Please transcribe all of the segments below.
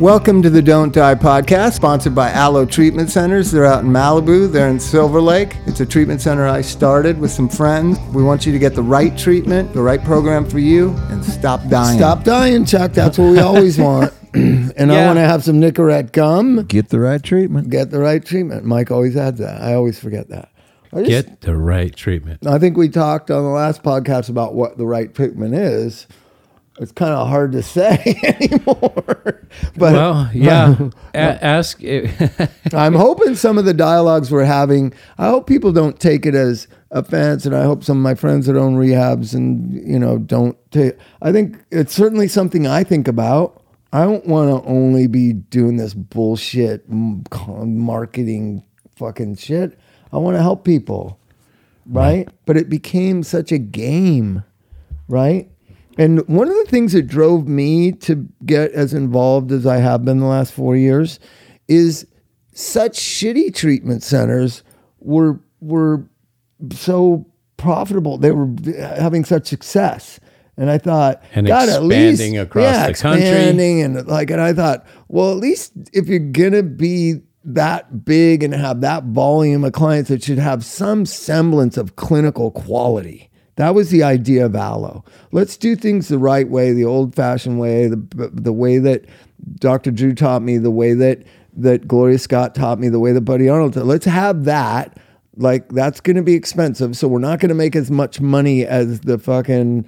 Welcome to the Don't Die podcast, sponsored by Alo Treatment Centers. They're out in Malibu, they're in Silver Lake. It's a treatment center I started with some friends. We want you to get the right treatment, the right program for you, and stop dying. Stop dying, Chuck. That's what we always want. and I want to have some Nicorette gum. Get the right treatment. Get the right treatment. Mike always adds that. I always forget that. Just, Get the right treatment. I think we talked on the last podcast about what the right treatment is. It's kind of hard to say anymore. But Well, yeah. A- ask. I'm hoping some of the dialogues we're having, I hope people don't take it as offense, and I hope some of my friends that own rehabs and you know don't take. I think it's certainly something I think about. I don't want to only be doing this bullshit marketing fucking shit. I want to help people, right? But it became such a game, right? And one of the things that drove me to get as involved as I have been the last four years is such shitty treatment centers were were so profitable. They were having such success. And I thought, And God, at least, expanding across yeah, the country. expanding and like, and I thought, well, at least if you're gonna be that big and have that volume of clients, it should have some semblance of clinical quality. That was the idea of Alo. Let's do things the right way, the old-fashioned way, the the way that Dr. Drew taught me, the way that that Gloria Scott taught me, the way that Buddy Arnold taught. Let's have that. Like that's going to be expensive, so we're not going to make as much money as the fucking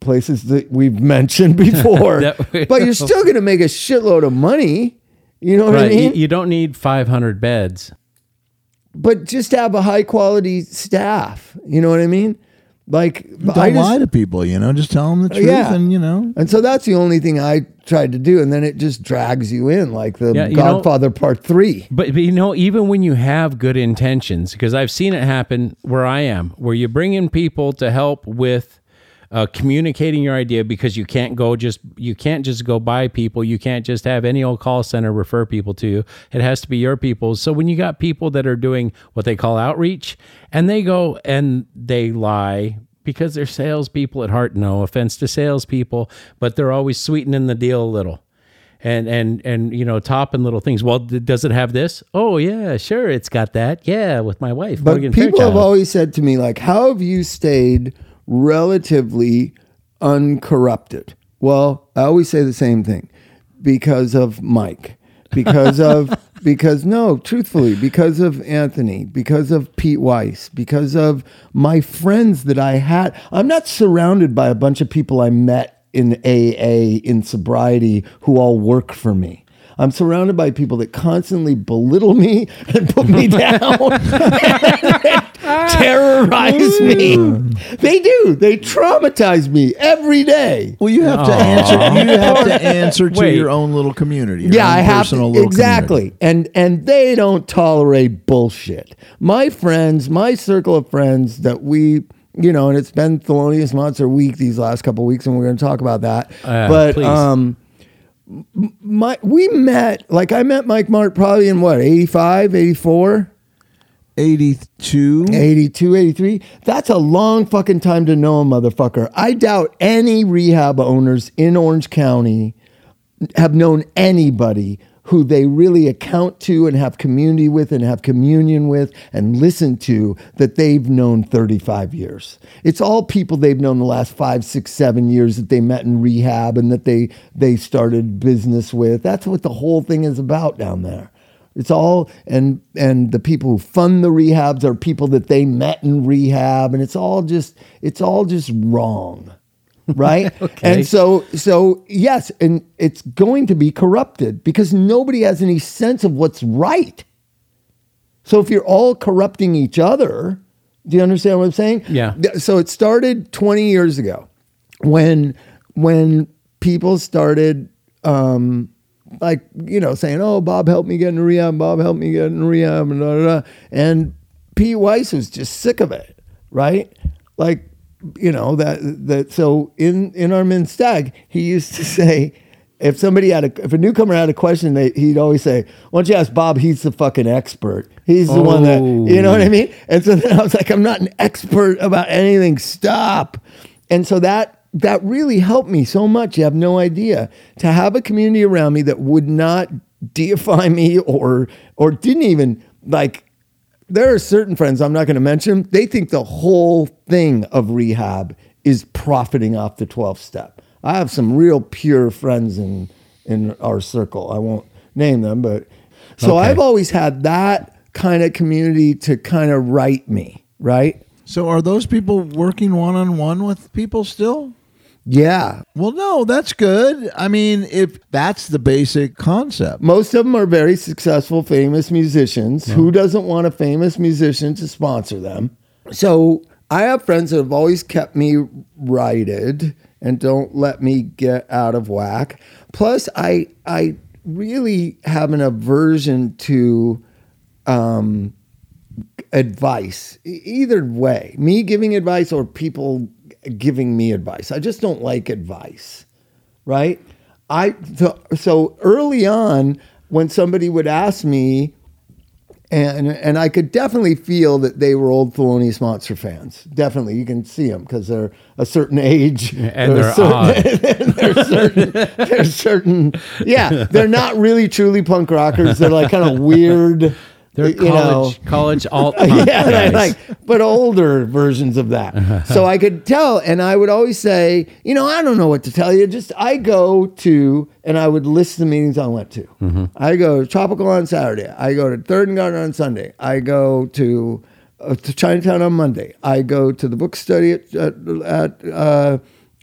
places that we've mentioned before. We but you're still going to make a shitload of money. You know what I mean? You, you don't need 500 beds. but just have a high quality staff. You know what I mean? Like Don't I just- lie to people, you know. Just tell them the uh, truth, Yeah. and you know. And so that's the only thing I tried to do, and then it just drags you in, like the Yeah, you know- Godfather Part Three. But, but you know, even when you have good intentions, because I've seen it happen where I am, where you bring in people to help with uh, communicating your idea, because you can't go just you can't just go buy people. You can't just have any old call center refer people to you. It has to be your people. So when you got people that are doing what they call outreach, and they go and they lie. Because they're salespeople at heart. No offense to salespeople, but they're always sweetening the deal a little and and and you know topping little things. Well, d- does it have this? Oh yeah, sure, it's got that. Yeah, with my wife. But Morgan people have always said to me, like, how have you stayed relatively uncorrupted? Well, I always say the same thing because of Mike, because of, because no, truthfully, because of Anthony, because of Pete Weiss, because of my friends that I had. I'm not surrounded by a bunch of people I met in AA, in sobriety, who all work for me. I'm surrounded by people that constantly belittle me and put me down terrorize me. They do. They traumatize me every day. Well, you have to answer. You have to answer to Wait. your own little community. your Yeah, own I have personal to, little exactly. And and they don't tolerate bullshit. My friends, my circle of friends that we you know, and it's been Thelonious Monster week these last couple weeks, and we're going to talk about that. Uh, but please. um, m- my we met like I met Mike Martt probably in what 85, 84? 82. 82, 83. That's a long fucking time to know a motherfucker. I doubt any rehab owners in Orange County have known anybody who they really account to and have community with and have communion with and listen to that they've known 35 years. It's all people they've known the last five, six, seven years that they met in rehab and that they they started business with. That's what the whole thing is about down there. It's all and and the people who fund the rehabs are people that they met in rehab, and it's all just it's all just wrong, right? And so so yes, and it's going to be corrupted because nobody has any sense of what's right. So if you're all corrupting each other, do you understand what I'm saying? Yeah. So it started 20 years ago when when people started um, like you know saying, "Oh, Bob helped me get into rehab. Bob helped me get into rehab," and da, da, da. and Pete Weiss was just sick of it, right? Like you know that that so in in our men's stag, he used to say. If somebody had a, if a newcomer had a question, they, he'd always say, "Why don't you ask Bob? He's the fucking expert. He's the one that you know what I mean." Oh. And so then I was like, "I'm not an expert about anything. Stop." And so that that really helped me so much. You have no idea to have a community around me that would not deify me or or didn't even like. There are certain friends I'm not going to mention. They think the whole thing of rehab is profiting off the 12 step. I have some real pure friends in in our circle. I won't name them, but so Okay. I've always had that kind of community to kind of write me, right? So are those people working one on one with people still? Yeah. Well, no, that's good. I mean, if that's the basic concept. Most of them are very successful, famous musicians. Who doesn't want a famous musician to sponsor them? So I have friends that have always kept me righted and don't let me get out of whack. Plus, I I really have an aversion to um, advice. Either way, me giving advice or people giving me advice. I just don't like advice right? I so, so early on when somebody would ask me, and and I could definitely feel that they were old Thelonious Monster fans. Definitely, you can see them because they're a certain age And They're they're certain, they're certain. They're certain. Yeah, they're not really truly punk rockers. They're like kind of weird. They're you know. college college alt yeah, like, but older versions of that. so I could tell, and I would always say, you know, I don't know what to tell you. Just I go to, and I would list the meetings I went to. Mm-hmm. I go to Tropical on Saturday. I go to Third and Gardner on Sunday. I go to uh, to Chinatown on Monday. I go to the book study at at. at uh,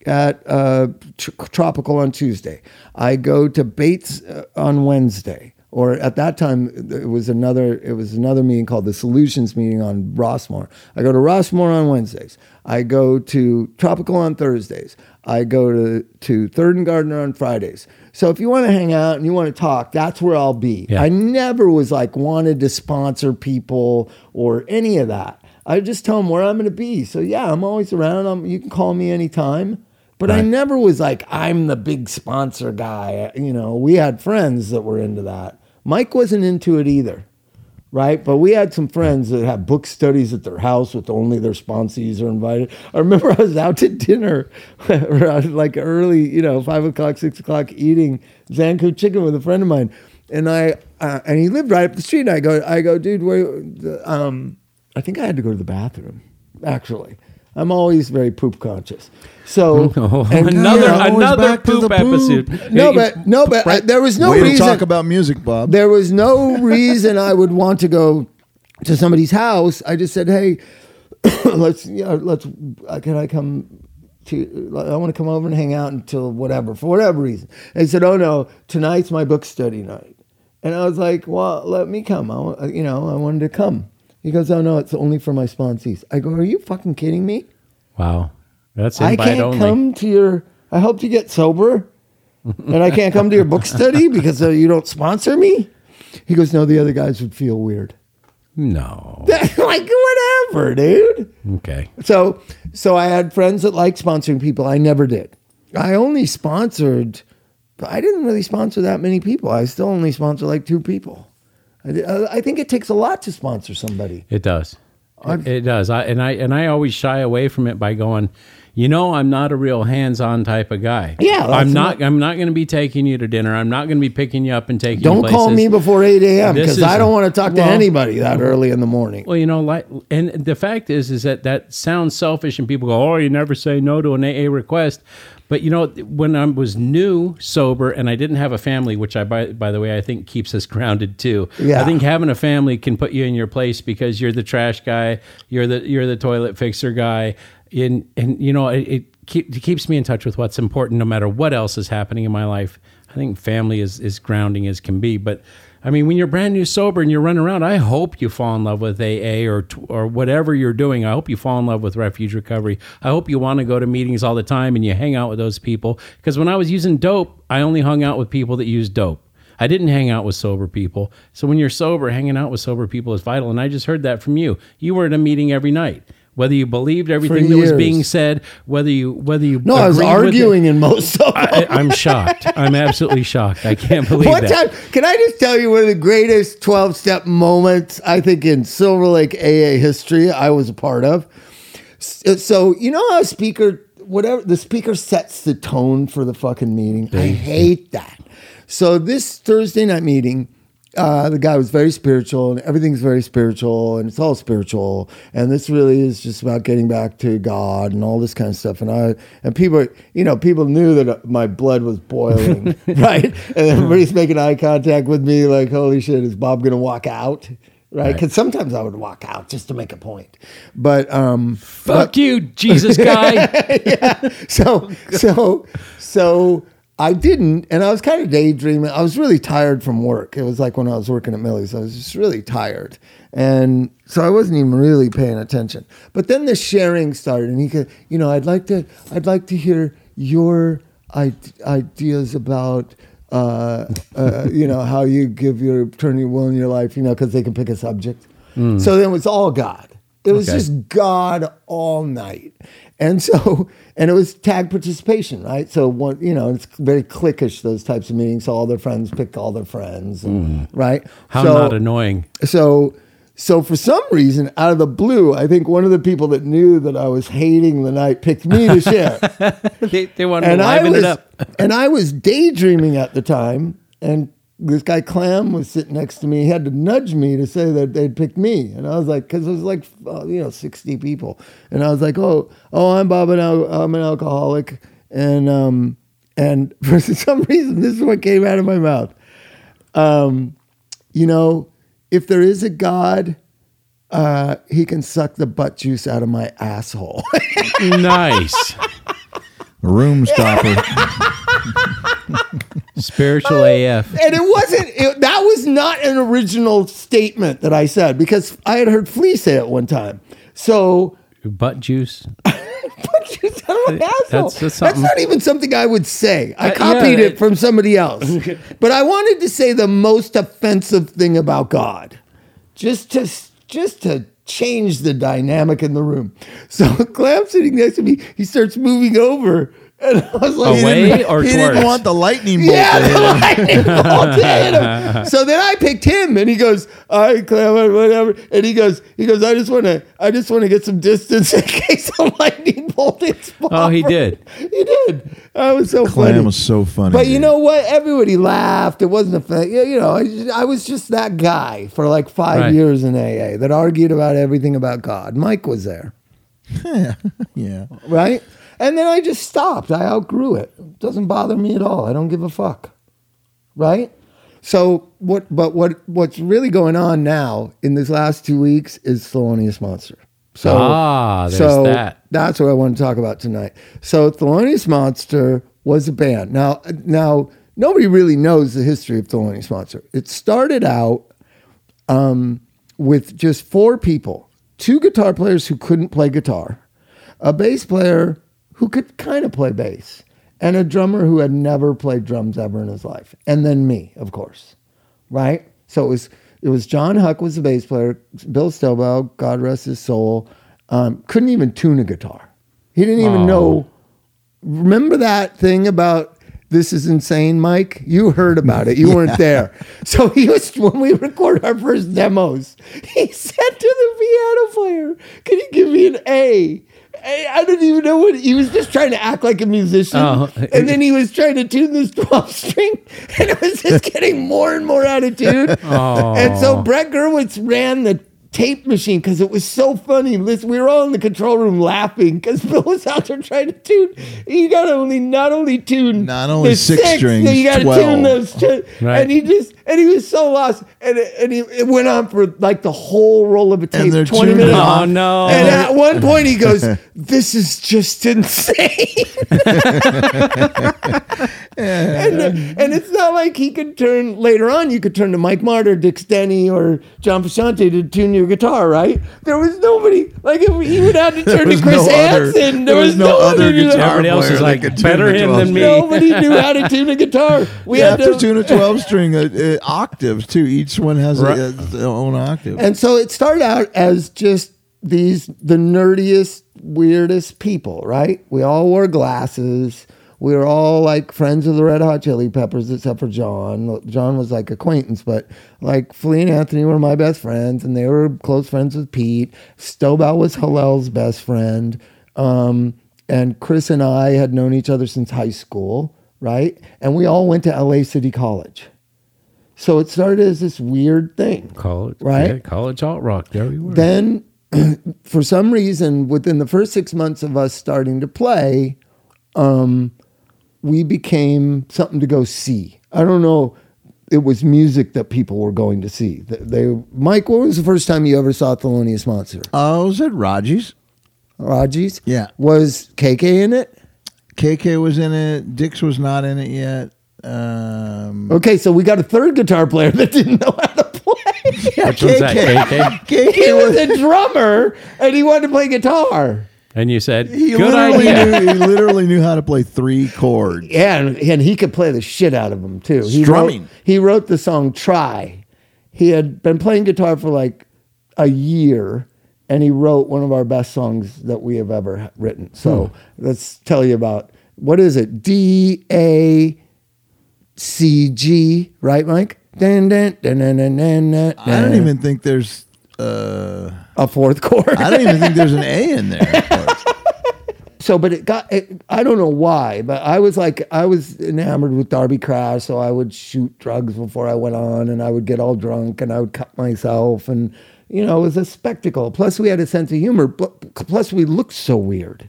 at uh, tr- Tropical on Tuesday. I go to Bates uh, on Wednesday or at that time it was another it was another meeting called the solutions meeting on rossmore. I go to rossmore on wednesdays. I go to tropical on thursdays. I go to, to third and gardner on fridays. So if you want to hang out and you want to talk that's where i'll be. Yeah. i never was like wanted to sponsor people or any of that. I just tell them where i'm going to be. So yeah i'm always around. I'm, you can call me anytime. But I never was like, I'm the big sponsor guy. You know, we had friends that were into that. Mike wasn't into it either, right? But we had some friends that had book studies at their house with only their sponsees are invited. I remember I was out to dinner, like early, you know, five o'clock, six o'clock, eating Zankou chicken with a friend of mine, and I uh, and he lived right up the street. And I go, I go, dude, where? Um, I think I had to go to the bathroom. Actually, I'm always very poop conscious. So and, you another know, always another to poop, the poop. episode. no, but no, but uh, there was no Way reason. to talk about music, Bob. there was no reason I would want to go to somebody's house. I just said, "Hey, let's you know, let's uh, can I come to I want to come over and hang out until whatever for whatever reason." And he said, "Oh no, tonight's my book study night." And I was like, "Well, let me come. I you know, I wanted to come." He goes, "Oh no, it's only for my sponsees." I go, "Are you fucking kidding me? wow, that's I can't only. come to your. I hope you get sober, and I can't come to your book study because uh, you don't sponsor me." He goes, "No, the other guys would feel weird." No. like whatever, dude. Okay. So, so I had friends that liked sponsoring people. I never did. I only sponsored. I didn't really sponsor that many people. I still only sponsor like two people. I, uh, I think it takes a lot to sponsor somebody. It does. It, it does. I and I and I always shy away from it by going, you know, I'm not a real hands-on type of guy. Yeah, I'm not. I'm not going to be taking you to dinner. I'm not going to be picking you up and taking. Don't call me before eight a.m. Because I don't want to talk to anybody that early in the morning. Well, you know, like, and the fact is, is that that sounds selfish, and people go, "Oh, you never say no to an AA request." But you know, when I was new, sober, and I didn't have a family, which I, by, by the way, I think keeps us grounded too. Yeah. I think having a family can put you in your place because you're the trash guy, you're the you're the toilet fixer guy, and and you know, it, it, keep, it keeps me in touch with what's important, no matter what else is happening in my life. I think family is is grounding as can be, but. I mean, when you're brand new sober and you're running around, I hope you fall in love with AA or or whatever you're doing. I hope you fall in love with refuge recovery. I hope you want to go to meetings all the time and you hang out with those people. Because when I was using dope, I only hung out with people that used dope. I didn't hang out with sober people. So when you're sober, hanging out with sober people is vital. And I just heard that from you. You were at a meeting every night. Whether you believed everything that was being said, whether you whether you No, I was agreed with it- arguing in most of them. I, I'm shocked. I'm absolutely shocked. I can't believe One that. time, can I just tell you one of the greatest 12 step moments I think in Silver Lake AA history I was a part of? Uh, so, you know how a speaker whatever the speaker sets the tone for the fucking meeting. I hate that. So this Thursday night meeting, uh, the guy was very spiritual and everything's very spiritual and it's all spiritual. And this really is just about getting back to God and all this kind of stuff. And I and people you know people knew that my blood was boiling right? And everybody's making eye contact with me like holy shit is Bob gonna walk out? Right? Because sometimes I would walk out just to make a point. But um Fuck you, Jesus guy. so so so I didn't, and I was kind of daydreaming. I was really tired from work. It was like when I was working at Millie's. I was just really tired, and so I wasn't even really paying attention. But then the sharing started, and he could, you know, I'd like to, I'd like to hear your ideas about. Uh, uh, you know how you give your turn your will in your life, you know, because they can pick a subject. So then it was all God. It was Okay. just God all night. And so, and it was tag participation, right? So one, you know, it's very cliquish, those types of meetings. So all their friends pick all their friends, and- mm. right? How so, not annoying. so, so for some reason, out of the blue, I think one of the people that knew that I was hating the night picked me to share. They, they want to and I was, it up. and I was daydreaming at the time, and this guy Clam was sitting next to me. He had to nudge me to say that they'd picked me, and I was like, because it was like uh, you know sixty people, and I was like, oh, oh, I'm Bob, and I'm an alcoholic, and um, and for some reason, this is what came out of my mouth. Um, you know, if there is a God. Uh, he can suck the butt juice out of my asshole. nice. Room stopper. Spiritual AF. and it wasn't it, that was not an original statement that I said because I had heard Flea say it one time. So Butt juice. butt juice out of my asshole. That's- that's something. not even something I would say. I Uh, copied yeah, it it- from somebody else. but I wanted to say the most offensive thing about God. Just to just to change the dynamic in the room. So Clam sitting next to me, he starts moving over. And I was like, Away or he towards? didn't want the lightning bolt Yeah, to hit the him. lightning bolt hit him. So then I picked him, and he goes, "All right, Clem, whatever." And he goes, "He goes, I just want to, I just want to get some distance in case the lightning bolt hits." Oh, he did. He did. That was so Clam funny. was so funny. but you know what? Everybody laughed. It wasn't a thing. You know, I, I was just that guy for like five Right. years in AA that argued about everything about God. Mike was there yeah. right? And then I just stopped. I outgrew it. It doesn't bother me at all. I don't give a fuck. Right? So what but what what's really going on now in this last two weeks is Thelonious Monster. So Ah, there's so that. that's what I want to talk about tonight. So Thelonious Monster was a band. Now now nobody really knows the history of Thelonious Monster. It started out um, with just four people two guitar players who couldn't play guitar, a bass player who could kind of play bass, and a drummer who had never played drums ever in his life, and then me, of course, right? So it was it was John Huck was the bass player, Bill Stobaugh, God rest his soul, um, couldn't even tune a guitar. He didn't even Oh. know. Remember that thing about this is insane, Mike? You heard about it. You weren't there. So he was when we record our first demos. He said to the piano player, "Can you give me an A?" I I don't even know what he was just trying to act like a musician, Oh. and then he was trying to tune this twelve string, and it was just getting more and more out of tune. And so Brett Gurewitz ran the tape machine because it was so funny. Listen, we were all in the control room laughing because Bill was out there trying to tune. You got to only not only tune Not only the six strings, you got to tune those. Two, Right. And he just and he was so lost, and it, and he, it went on for like the whole roll of a tape, they're twenty tuning minutes. Oh, no. And at one point he goes, "This is just insane." and, and it's not like he could turn later on. You could turn to Mike Martt, Dix Denney, or John Frusciante to tune your guitar, right? There was nobody like if he would have to turn to Chris no other- Hansen. there was no one other to do guitar Everybody else player is like, could better the him than me. Nobody knew how to tune a guitar. We You had have to tune a 12 string uh, uh, octaves too. Each one has Right. a, its own octave. And so it started out as just these the nerdiest, weirdest people, right? We all wore glasses. We were all like friends of the Red Hot Chili Peppers, except for John. John was like acquaintance, but like Flea and Anthony were my best friends, and they were close friends with Pete. Stobaugh was Hillel's best friend. Um, and Chris and I had known each other since high school, right? And we all went to LA City College. So it started as this weird thing. College, Right. yeah, college alt rock. There we were. Then, for some reason, within the first six months of us starting to play, um, we became something to go see. I don't know. It was music that people were going to see. They, they Mike, when was the first time you ever saw Thelonious Monster? Oh, was it Raji's? Raji's? Yeah. Was KK in it? KK was in it. Dix was not in it yet. Um, Okay, so we got a third guitar player that didn't know how to play. Which one's that? KK? KK was was. a drummer and he wanted to play guitar. And you said, He "Good literally idea." knew. He literally knew how to play three chords. Yeah, and, and he could play the shit out of them too. He Strumming. Wrote, he wrote the song "Try." He had been playing guitar for like a year, and he wrote one of our best songs that we have ever written. So hmm. let's tell you about what is it? D A C G, right, Mike? Dun, dun, dun, dun, dun, dun, dun, I don't even think there's. Uh, a fourth chord. I don't even think there's an A in there. so but it got it, i don't know why but i was like i was enamored with darby crash so i would shoot drugs before i went on and i would get all drunk and i would cut myself and you know it was a spectacle plus we had a sense of humor pl- plus we looked so weird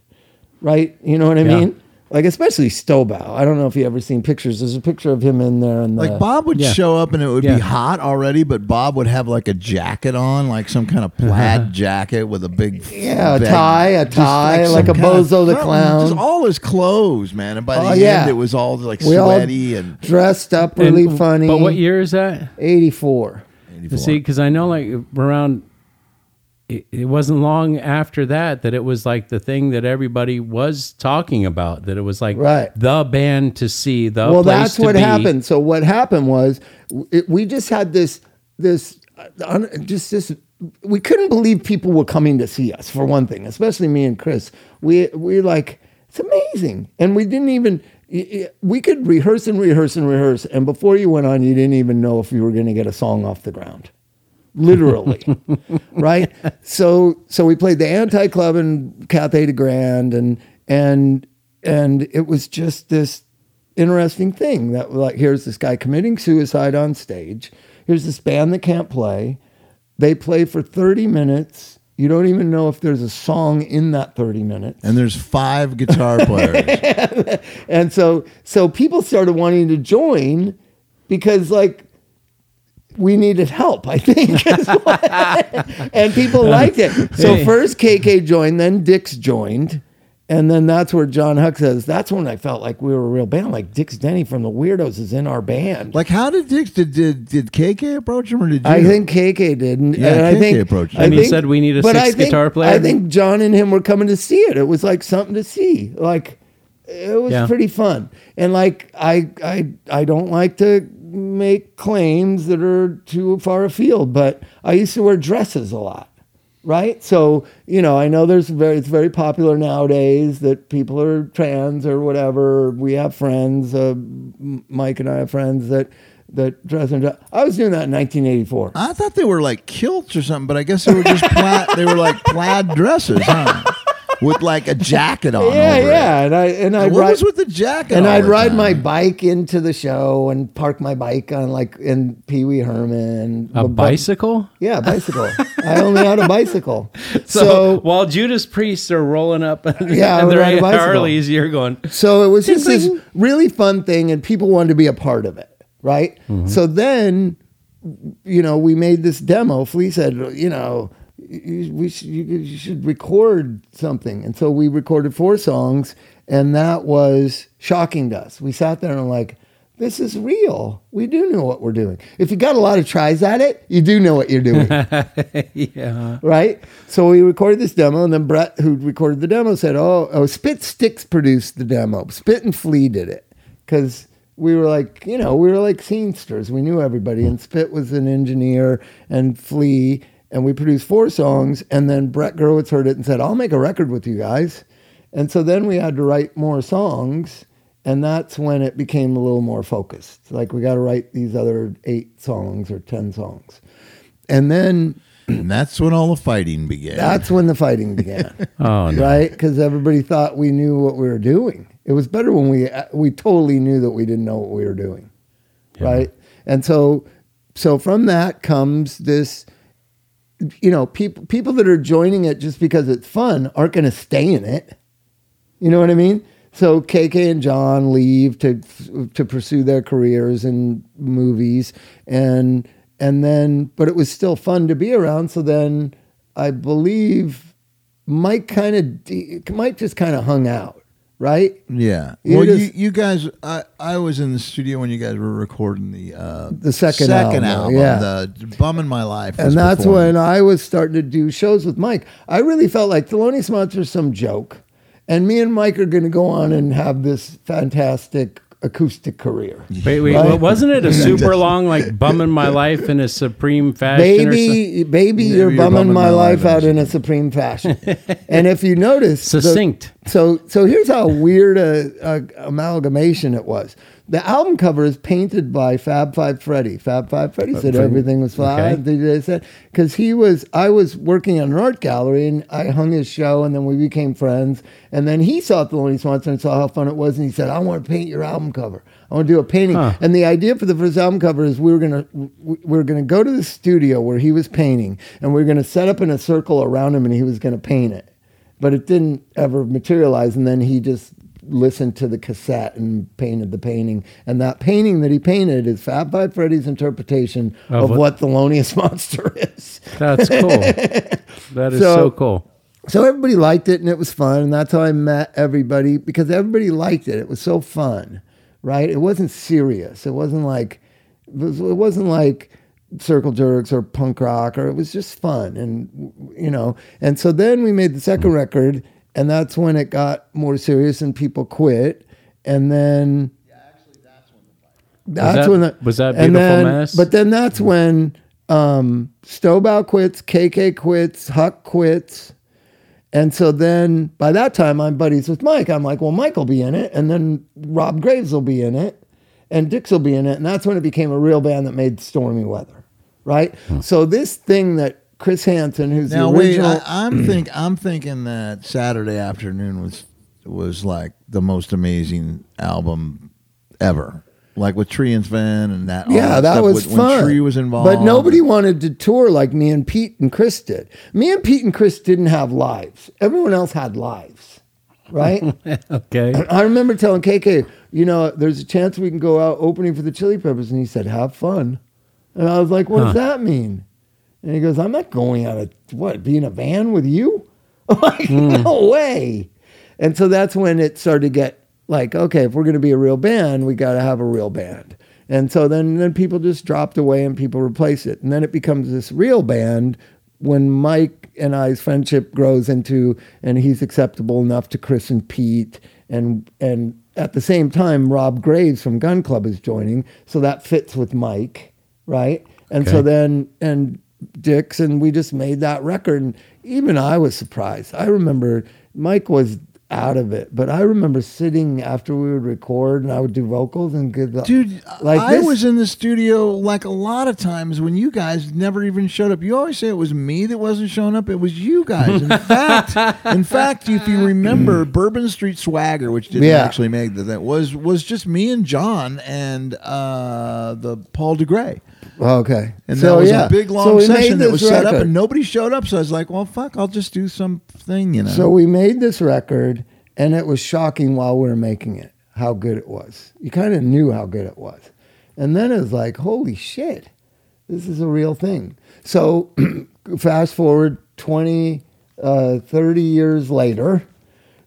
right you know what i Yeah. mean like especially Stobaugh. I don't know if you ever seen pictures. There's a picture of him in there, and Like Bob would Yeah. show up and it would Yeah. be hot already, but Bob would have like a jacket on, like some kind of uh-huh. plaid jacket with a big Yeah, a bag- tie, a just tie, some like a kind of- Bozo the something, Clown. Just all his clothes, man. And by oh, the Oh, end, yeah. it was all like we all sweaty and dressed up really And- funny. But what year is that? Eighty four. See, because I know like around, it, it wasn't long after that that it was like the thing that everybody was talking about. That it was like Right. the band to see, the well that's what be. happened so what happened was it, we just had this this uh, just this we couldn't believe people were coming to see us for one thing especially me and chris we we like it's amazing and we didn't even we could rehearse and rehearse and rehearse and before you went on you didn't even know if you were going to get a song off the ground literally right? So so we played the anti club in Cathay de Grande and and and it was just this interesting thing that like here's this guy committing suicide on stage. Here's this band that can't play. They play for 30 minutes. You don't even know if there's a song in that 30 minutes. And there's five guitar players. and so so people started wanting to join because like we needed help, I think. and people liked it. So Hey. first KK joined, then Dix joined. And then that's where John Huck says, that's when I felt like we were a real band. Like Dix Denney from the Weirdos is in our band. like, how did Dix did, did did KK approach him or did you? I think KK did. And, Yeah, and I KK think, approached him. I And he said we need a but I sixth think- guitar player? I think John and him were coming to see it. It was like something to see. Like it was Yeah. pretty fun. And like I I I don't like to make claims that are too far afield, but I used to wear dresses a lot. Right? So, you know, I know there's very it's very popular nowadays that people are trans or whatever. We have friends, uh, Mike and I have friends that that dress in dress. I was doing that in 1984. I thought they were like kilts or something, but I guess they were just plaid. they were like plaid dresses, huh? With like a jacket on. Yeah, over yeah, It. and I and I'd What ride was with the jacket? and I'd ride time? my bike into the show and park my bike on like in Pee Wee Herman. A Bu- bu- bicycle? Yeah, bicycle. I only had a bicycle. So, So while Judas priests are rolling up Yeah, I and would their ride. Harleys, you're going. so it was just this Ding, ding. really fun thing, and people wanted to be a part of it, right? Mm-hmm. So then, you know, we made this demo. Flea said, you know, you, we should, you, you should record something, and so we recorded four songs, and that was shocking to us. We sat there and like. This is real. We do know what we're doing. If you got a lot of tries at it, you do know what you're doing Yeah. right? So we recorded this demo, and then Brett, who recorded the demo, said, "Oh, oh, Spit Stix produced the demo. Spit and Flea did it because we were like, you know, we were like scenesters. We knew everybody, and Spit was an engineer, and Flea, and we produced four songs. And then Brett Gurewitz heard it and said, "I'll make a record with you guys." And so then we had to write more songs. And that's when it became a little more focused. Like we got to write these other eight songs or 10 songs. And then and that's when all the fighting began. That's when the fighting began. Oh no. right? Because everybody thought we knew what we were doing. It was better when we uh, we totally knew that we didn't know what we were doing, right? And so, so from that comes this, you know, people people that are joining it just because it's fun aren't going to stay in it. You know what I mean? So KK and John leave to to pursue their careers in movies, and and then, but it was still fun to be around. So then, I believe Mike kind of Mike just kind of hung out, right? yeah. You well, you, just- you guys, I, I was in the studio when you guys were recording the uh, The second second album, album, yeah. the Bum in My Life. and that's performed. when I was starting to do shows with Mike. I really felt like Thelonious Monster's some joke, and me and Mike are going to go on and have this fantastic acoustic career. Wait, wait, Right. well, wasn't it a super long like bumming my life in a supreme fashion? or something? Baby, baby, you're bumming my life out in a supreme fashion. and if you notice, the- Succinct. so, so here's how weird a, a amalgamation it was. The album cover is painted by Fab Five Freddy. Fab Five Freddy said everything was fine. Okay. They said because he was, I was working on an art gallery and I hung his show, and then we became friends. And then he saw Thelonious Monster and saw how fun it was, and he said, "I want to paint your album cover. I want to do a painting." Huh. And the idea for the first album cover is we were gonna we were gonna go to the studio where he was painting, and we were gonna set up in a circle around him, and he was gonna paint it. But it didn't ever materialize, and then he just listened to the cassette and painted the painting. And that painting that he painted is Fab Five Freddy's interpretation Of of, what- what Thelonious Monster is. That's cool. That is so, So- cool. So everybody liked it and it was fun. And that's how I met everybody because everybody liked it. It was so fun, right? It wasn't serious. It wasn't like, it, was, it wasn't like circle jerks or punk rock or it was just fun. And, you know, and so then we made the second record and that's when it got more serious and people quit. And then yeah, actually, that's when the that's that- when the, was that Beautiful then- Mess? But then that's when um, Stobaugh quits, KK quits, Huck quits. And so then by that time, I'm buddies with Mike. I'm like, well, Mike will be in it. And then Rob Graves will be in it. And Dix will be in it. And that's when it became a real band that made Stormy Weather. Right? So this thing that Chris Hansen, who's Now the wait, original. I, I'm think I'm thinking that Saturday afternoon was was like the most amazing album ever. Like with Tree and Sven and that. all yeah, that stuff was when, fun. When Tree was involved, But nobody wanted to tour like me and Pete and Chris did. Me and Pete and Chris didn't have lives. Everyone else had lives. Right? Okay. I remember telling KK, you know, there's a chance we can go out opening for the Chili Peppers. And he said, have fun. And I was like, what does that mean? And he goes, I'm not going out of, what, be in a van with you? I'm like, hmm. no way. And so that's when it started to get like, okay, if we're going to be a real band, we got to have a real band. And so then, then people just dropped away and people replace it. And then it becomes this real band when Mike and I's friendship grows into, and he's acceptable enough to Chris and Pete, and and at the same time, Rob Graves from Gun Club is joining, so that fits with Mike, right? And so then and Dix, and we just made that record, and even I was surprised. I remember Mike was out of it, but I remember sitting after we would record, and I would do vocals and give the Dude, like I this- was in the studio like a lot of times when you guys never even showed up. You always say it was me that wasn't showing up. It was you guys. In fact, in fact, if you remember, Bourbon Street Swagger, which didn't Yeah. actually make the that was was just me and John and uh, the Paul DeGray. Okay. And So, that was yeah. a big long made session that was set up and nobody showed up. So I was like, well, fuck, I'll just do something, you know. So we made this record, and it was shocking while we were making it how good it was. You kind of knew how good it was. And then it was like, holy shit, this is a real thing. So fast forward 20, uh, 30 years later,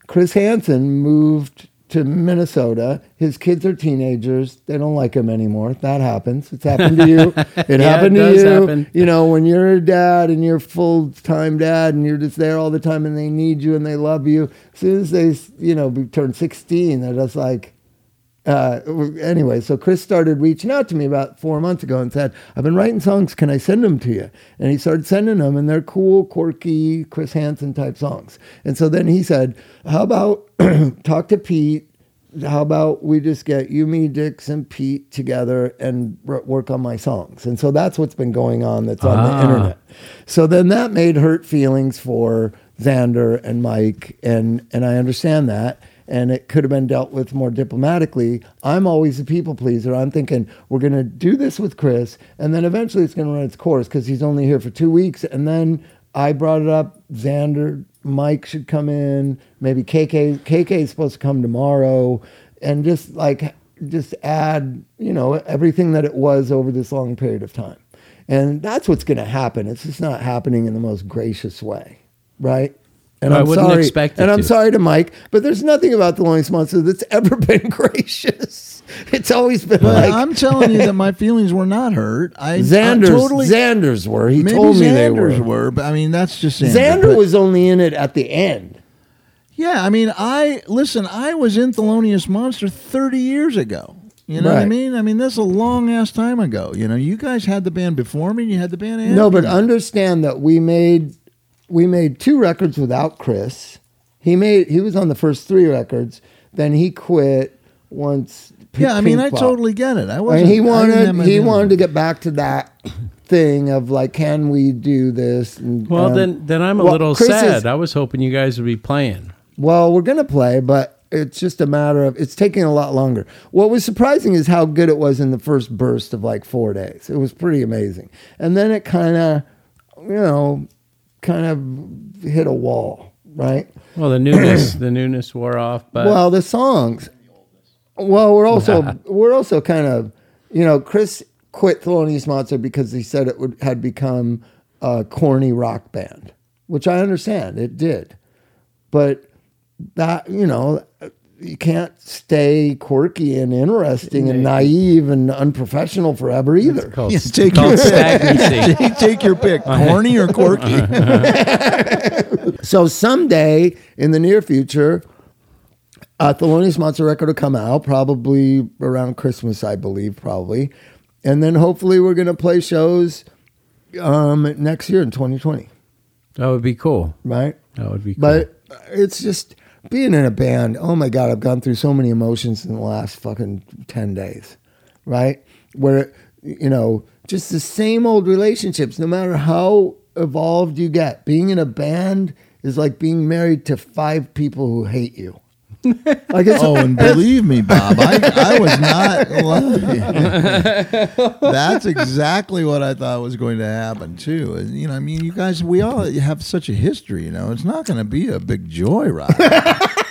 Chris Hansen moved to Minnesota. His kids are teenagers. They don't like him anymore. That happens. It's happened to you. It Yeah, happened it to does you. happen. You know, when you're a dad and you're full time dad and you're just there all the time and they need you and they love you. As soon as they, you know, turn 16, they're just like, uh, anyway, so Chris started reaching out to me about four months ago and said, I've been writing songs. Can I send them to you? And he started sending them, and they're cool, quirky, Chris Hansen type songs. And so then he said, How about talk to Pete, how about we just get you, me, Dix, and Pete together and r- work on my songs? And so that's what's been going on that's on the Ah. internet. So then that made hurt feelings for Zander and Mike, and and I understand that. And it could have been dealt with more diplomatically. I'm always a people pleaser. I'm thinking we're going to do this with Chris, and then eventually it's going to run its course because he's only here for two weeks. And then I brought it up. Zander, Mike should come in. Maybe KK. KK is supposed to come tomorrow, and just like just add, you know, everything that it was over this long period of time. And that's what's going to happen. It's just not happening in the most gracious way, right? And I wouldn't sorry, expect it And I'm to. sorry to Mike, but there's nothing about Thelonious Monster that's ever been gracious. It's always been But like I'm telling you that my feelings were not hurt. I I Zander's. totally. Zander's were. He told me they Zander's were. were, but I mean that's just Xander. Xander but- was only in it at the end. Yeah, I mean, I listen. I was in Thelonious Monster 30 years ago. You know what I mean? I mean, that's a long ass time ago. You know, you guys had the band before me, and you had the band after. No, but me. understand that we made we made two records without Chris. He made he was on the first three records. Then he quit once. P- yeah, I mean, I Pink totally get it. I Pop- was. And he wanted he wanted to get back to that thing of like, can we do this? And, Well, um, then then I'm a well, little Chris sad. is- I was hoping you guys would be playing. Well, we're gonna play, but it's just a matter of it's taking a lot longer. What was surprising is how good it was in the first burst of like four days. It was pretty amazing, and then it kind of, you know, kind of hit a wall, right? Well, the newness the newness wore off, but well, the songs. Well, we're also we're also kind of, you know, Chris quit Thelonious Monster because he said it would had become a corny rock band, which I understand it did, but that you know you can't stay quirky and interesting and naive and unprofessional forever either. called, Yeah, take called your stagnancy. take, take your pick, uh-huh. corny or quirky. Uh-huh. So someday in the near future, a Thelonious Monster record will come out, probably around Christmas, I believe, probably. And then hopefully we're going to play shows um, next year in 2020, That would be cool. right? That would be cool. But it's just being in a band. Oh my God, I've gone through so many emotions in the last fucking 10 days, right? Where, you know, just the same old relationships, no matter how evolved you get. Being in a band is like being married to five people who hate you. Like it's, Oh, and believe me, Bob, I, I was not lying. That's exactly what I thought was going to happen too. And you know, I mean, you guys, we all have such a history. You know, it's not going to be a big joyride.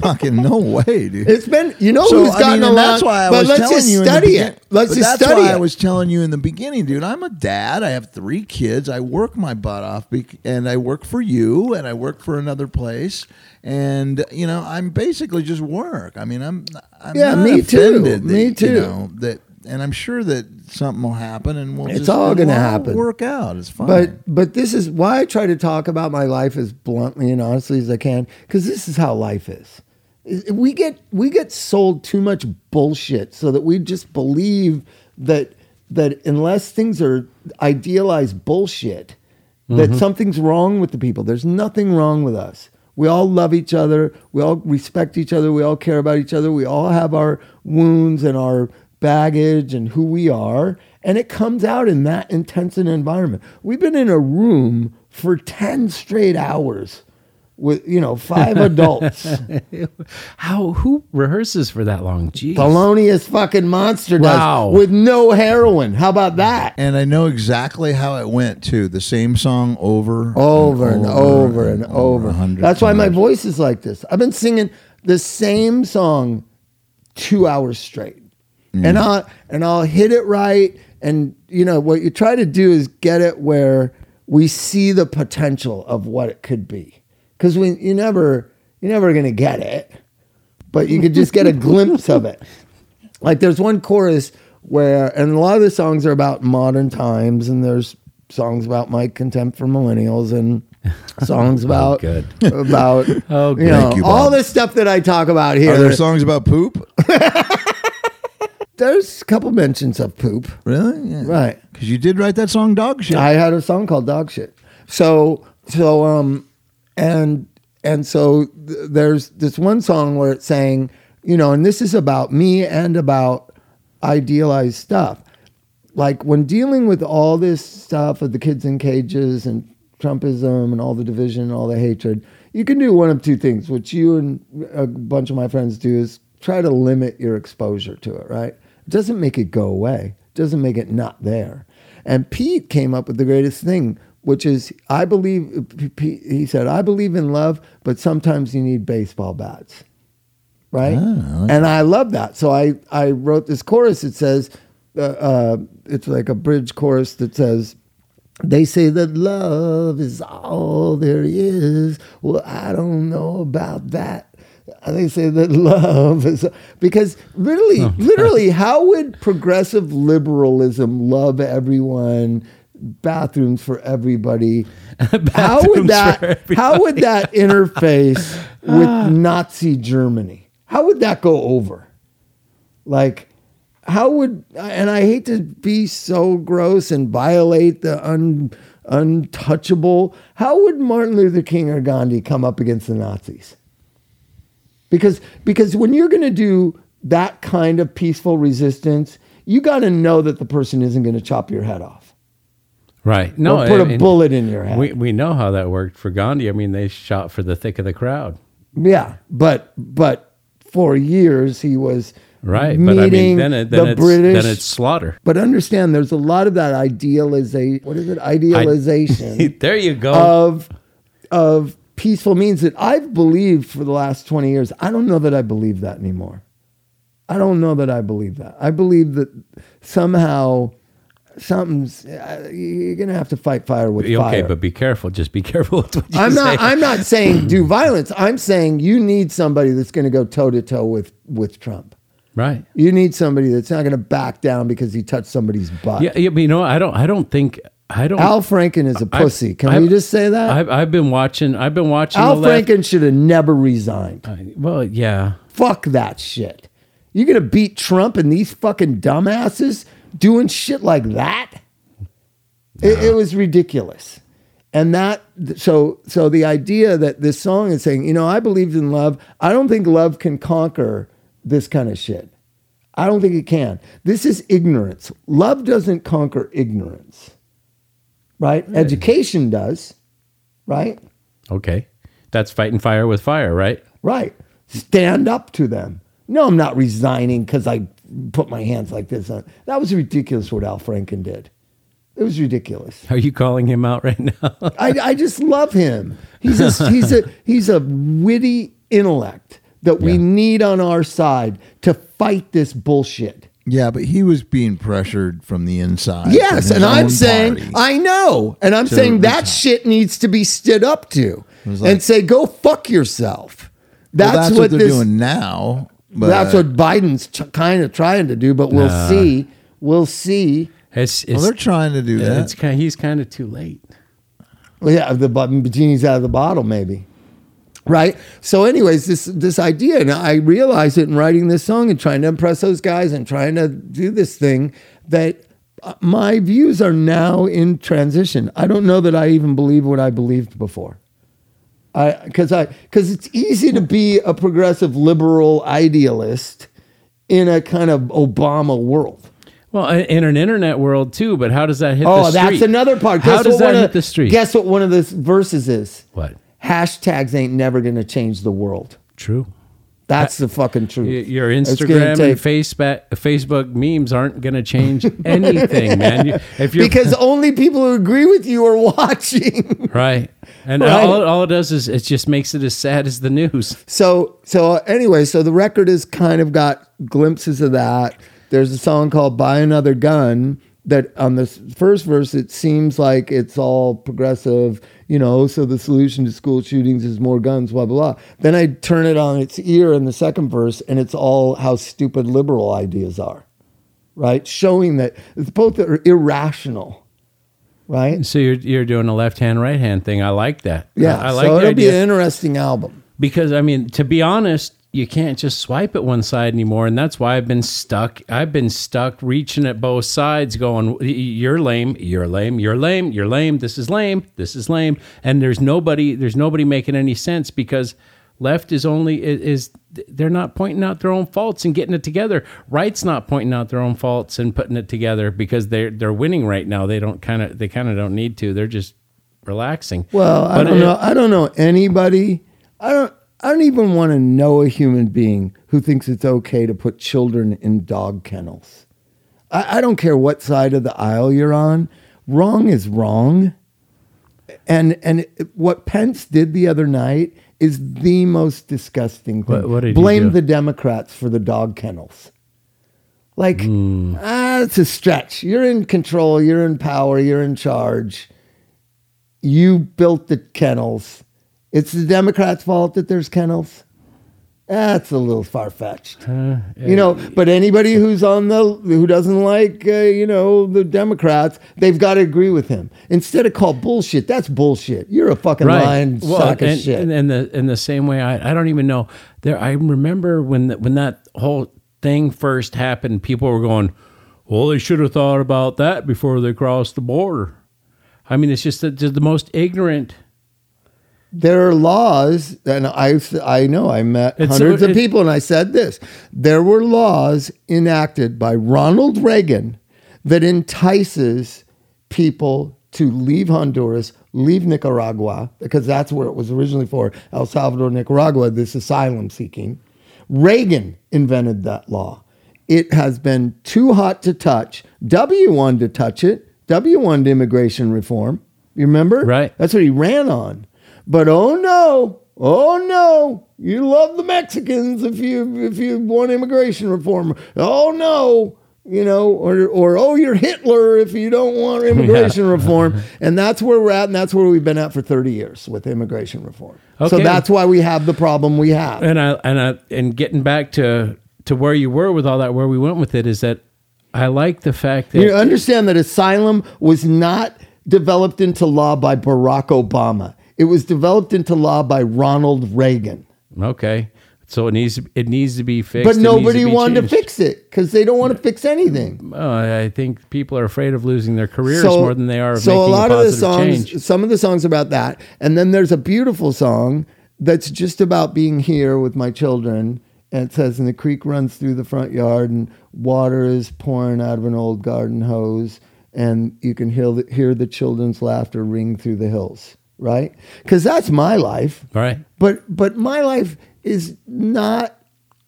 Fucking no way, dude. it's been, you know So, who's I gotten mean, along. that's why I but was let's telling just you study begin- it. Let's just that's study why it. I was telling you in the beginning, dude. I'm a dad. I have three kids. I work my butt off, bec- and I work for you, and I work for another place, and you know, I'm basically just work. I mean, I'm, I'm Yeah, me too. that, Me you too. know, that, and I'm sure that something will happen, and we'll. It's just, all it'll gonna happen. Work out. It's fine. But but this is why I try to talk about my life as bluntly and honestly as I can because this is how life is. We get we get sold too much bullshit so that we just believe that that unless things are idealized bullshit, that mm-hmm. something's wrong with the people. There's nothing wrong with us. We all love each other. We all respect each other. We all care about each other. We all have our wounds and our baggage and who we are. And it comes out in that intense an environment. We've been in a room for 10 straight hours with, you know, five adults. How who rehearses for that long? Jeez. Thelonious fucking monster does Wow. with no heroin. How about that? and I know exactly how it went too. The same song over, over and over and over. a hundred That's why my voice is like this. I've been singing the same song two hours straight, Mm. and I'll and I'll hit it right. And you know what you try to do is get it where we see the potential of what it could be, because we you never you're never gonna get it, but you could just get a glimpse of it. Like there's one chorus where, and a lot of the songs are about modern times, and there's songs about my contempt for millennials and songs oh, about good. about Oh, you know you, all Bob. this stuff that I talk about here. Are there songs about poop? there's a couple mentions of poop, Really? Yeah. right? Because you did write that song, Dog Shit. I had a song called Dog Shit. So so um and and so th- there's this one song where it's saying you know, and this is about me and about idealized stuff. Like when dealing with all this stuff of the kids in cages and Trumpism and all the division and all the hatred, you can do one of two things, which you and a bunch of my friends do is try to limit your exposure to it, right? Doesn't make it go away, doesn't make it not there. And Pete came up with the greatest thing, which is I believe, he said, I believe in love, but sometimes you need baseball bats. Right? Ah, And I love that. So I, I wrote this chorus. It says, uh, uh, it's like a bridge chorus that says, they say that love is all there is. Well, I don't know about that. They say that love is because literally, literally, how would progressive liberalism love everyone? Bathrooms for everybody. how would that? How would that interface with Nazi Germany? How would that go over? Like, how would and I hate to be so gross and violate the un, untouchable. How would Martin Luther King or Gandhi come up against the Nazis? Because because when you're going to do that kind of peaceful resistance, you got to know that the person isn't going to chop your head off Right. No, or put a bullet in your head. We we know how that worked for Gandhi. I mean, they shot for the thick of the crowd. yeah, but but for years he was Right. But I mean, then it, then the it's British. then it's slaughter. but understand, there's a lot of that idealization. What is it? Idealization. there you go. of of peaceful means that I've believed for the last 20 years. I don't know that I believe that anymore. I don't know that I believe that. I believe that somehow something's uh, you're going to have to fight fire with okay, fire. Okay, but be careful. Just be careful with what you I'm say. not I'm not saying do violence. I'm saying you need somebody that's going to go toe to toe with with Trump. right. You need somebody that's not going to back down because he touched somebody's butt. Yeah, yeah, but you know, I don't. I don't think. I don't. Al Franken is a I've- pussy. Can I've- we just say that? I've, I've been watching. I've been watching. Al left- Franken should have never resigned. I- Well, yeah. Fuck that shit. You're gonna beat Trump and these fucking dumbasses doing shit like that? It, it was ridiculous. And that so so the idea that this song is saying, you know, I believed in love. I don't think love can conquer this kind of shit. I don't think it can. This is ignorance. Love doesn't conquer ignorance. Right? Education does. Right? Okay, that's fighting fire with fire, right? Right. Stand up to them. No, I'm not resigning because I put my hands like this on. That was ridiculous what Al Franken did. It was ridiculous. Are you calling him out right now? I, I just love him. He's a, he's a he's a witty intellect that we Yeah. need on our side to fight this bullshit. Yeah, but he was being pressured from the inside. Yes, and I'm saying party. I know, and I'm saying that retire. shit needs to be stood up to was and say, "Go fuck yourself." Well, That's, that's, what, they're this, doing now. But That's what Biden's t- kind of trying to do, but we'll Nah. see. We'll see. It's, well, they're trying to do that. it's kind. He's kind of too late. Well, yeah, the bu- genie's out of the bottle, maybe. Right. So, anyways, this this idea, and I realized it in writing this song and trying to impress those guys and trying to do this thing that uh, my views are now in transition. I don't know that I even believe what I believed before. I because I because it's easy to be a progressive liberal idealist in a kind of Obama world. Well, in an internet world too, but how does that hit the Oh, that's another part. How does that hit the street? Guess what one of the verses is? what? Hashtags ain't never going to change the world. True. That's the fucking truth. Your Instagram and Facebook Facebook memes aren't going to change anything, man. You- If you're because only people who agree with you are watching. right, and Right. all, all it does is it just makes it as sad as the news. so so anyway, so the record has kind of got glimpses of that. There's a song called "Buy Another Gun." That on the first verse, it seems like it's all progressive, you know. So the solution to school shootings is more guns, blah blah blah. Then I turn it on its ear in the second verse, and it's all how stupid liberal ideas are, right? Showing that it's both are irrational, right? So you're you're doing a left hand right hand thing. I like that. Yeah, I, I like so it'll be an interesting album. because I mean, to be honest, you can't just swipe at one side anymore, and that's why I've been stuck. I've been stuck reaching at both sides, going, "You're lame, you're lame, you're lame, you're lame. This is lame, this is lame," and there's nobody, there's nobody making any sense because Left is only is, they're not pointing out their own faults and getting it together. Right's not pointing out their own faults and putting it together because they're they're winning right now. They don't kind of they kind of don't need to. They're just relaxing. Well, I But don't it- know. I don't know anybody. I don't. I don't even want to know a human being who thinks it's okay to put children in dog kennels. I, I don't care what side of the aisle you're on. Wrong is wrong. And and what Pence did the other night is the most disgusting thing. What- what did Blame the Democrats for the dog kennels. Like, Hmm. ah, it's a stretch. You're in control. You're in power. You're in charge you built the kennels. It's the Democrats' fault that there's kennels. That's a little far fetched, you know. But anybody who's on the who doesn't like, uh, you know, the Democrats, they've got to agree with him. Instead of call bullshit, that's bullshit. You're a fucking lying Well, sack of shit. And in the in the same way, I, I don't even know. There, I remember when the, when that whole thing first happened. People were going, "Well, they should have thought about that before they crossed the border." I mean, it's just the, the most ignorant. There are laws, and I I know I met It's- hundreds of it- people, and I said this: there were laws enacted by Ronald Reagan that entices people to leave Honduras, leave Nicaragua, because that's where it was originally for El Salvador, Nicaragua, this asylum seeking. Reagan invented that law. It has been too hot to touch. W wanted to touch it. W wanted immigration reform. You remember? Right. That's what he ran on. But oh no, oh no, you love the Mexicans if you if you want immigration reform. Oh no, you know, or or oh you're Hitler if you don't want immigration reform. And that's where we're at, and that's where we've been at for 30 years with immigration reform. So that's why we have the problem we have. And I and I and getting back to to where you were with all that, where we went with it is that I like the fact that You understand that asylum was not developed into law by Barack Obama. It was developed into law by Ronald Reagan. okay, so it needs it needs to be fixed. But nobody be wanted to fix it because they don't want to fix anything. Oh, I think people are afraid of losing their careers more than they are of so making a lot a of the songs, change. some of the songs about that, and then there's a beautiful song that's just about being here with my children. And it says, "And the creek runs through the front yard, and water is pouring out of an old garden hose, and you can hear the, hear the children's laughter ring through the hills." Right? Because that's my life. Right. But but my life is not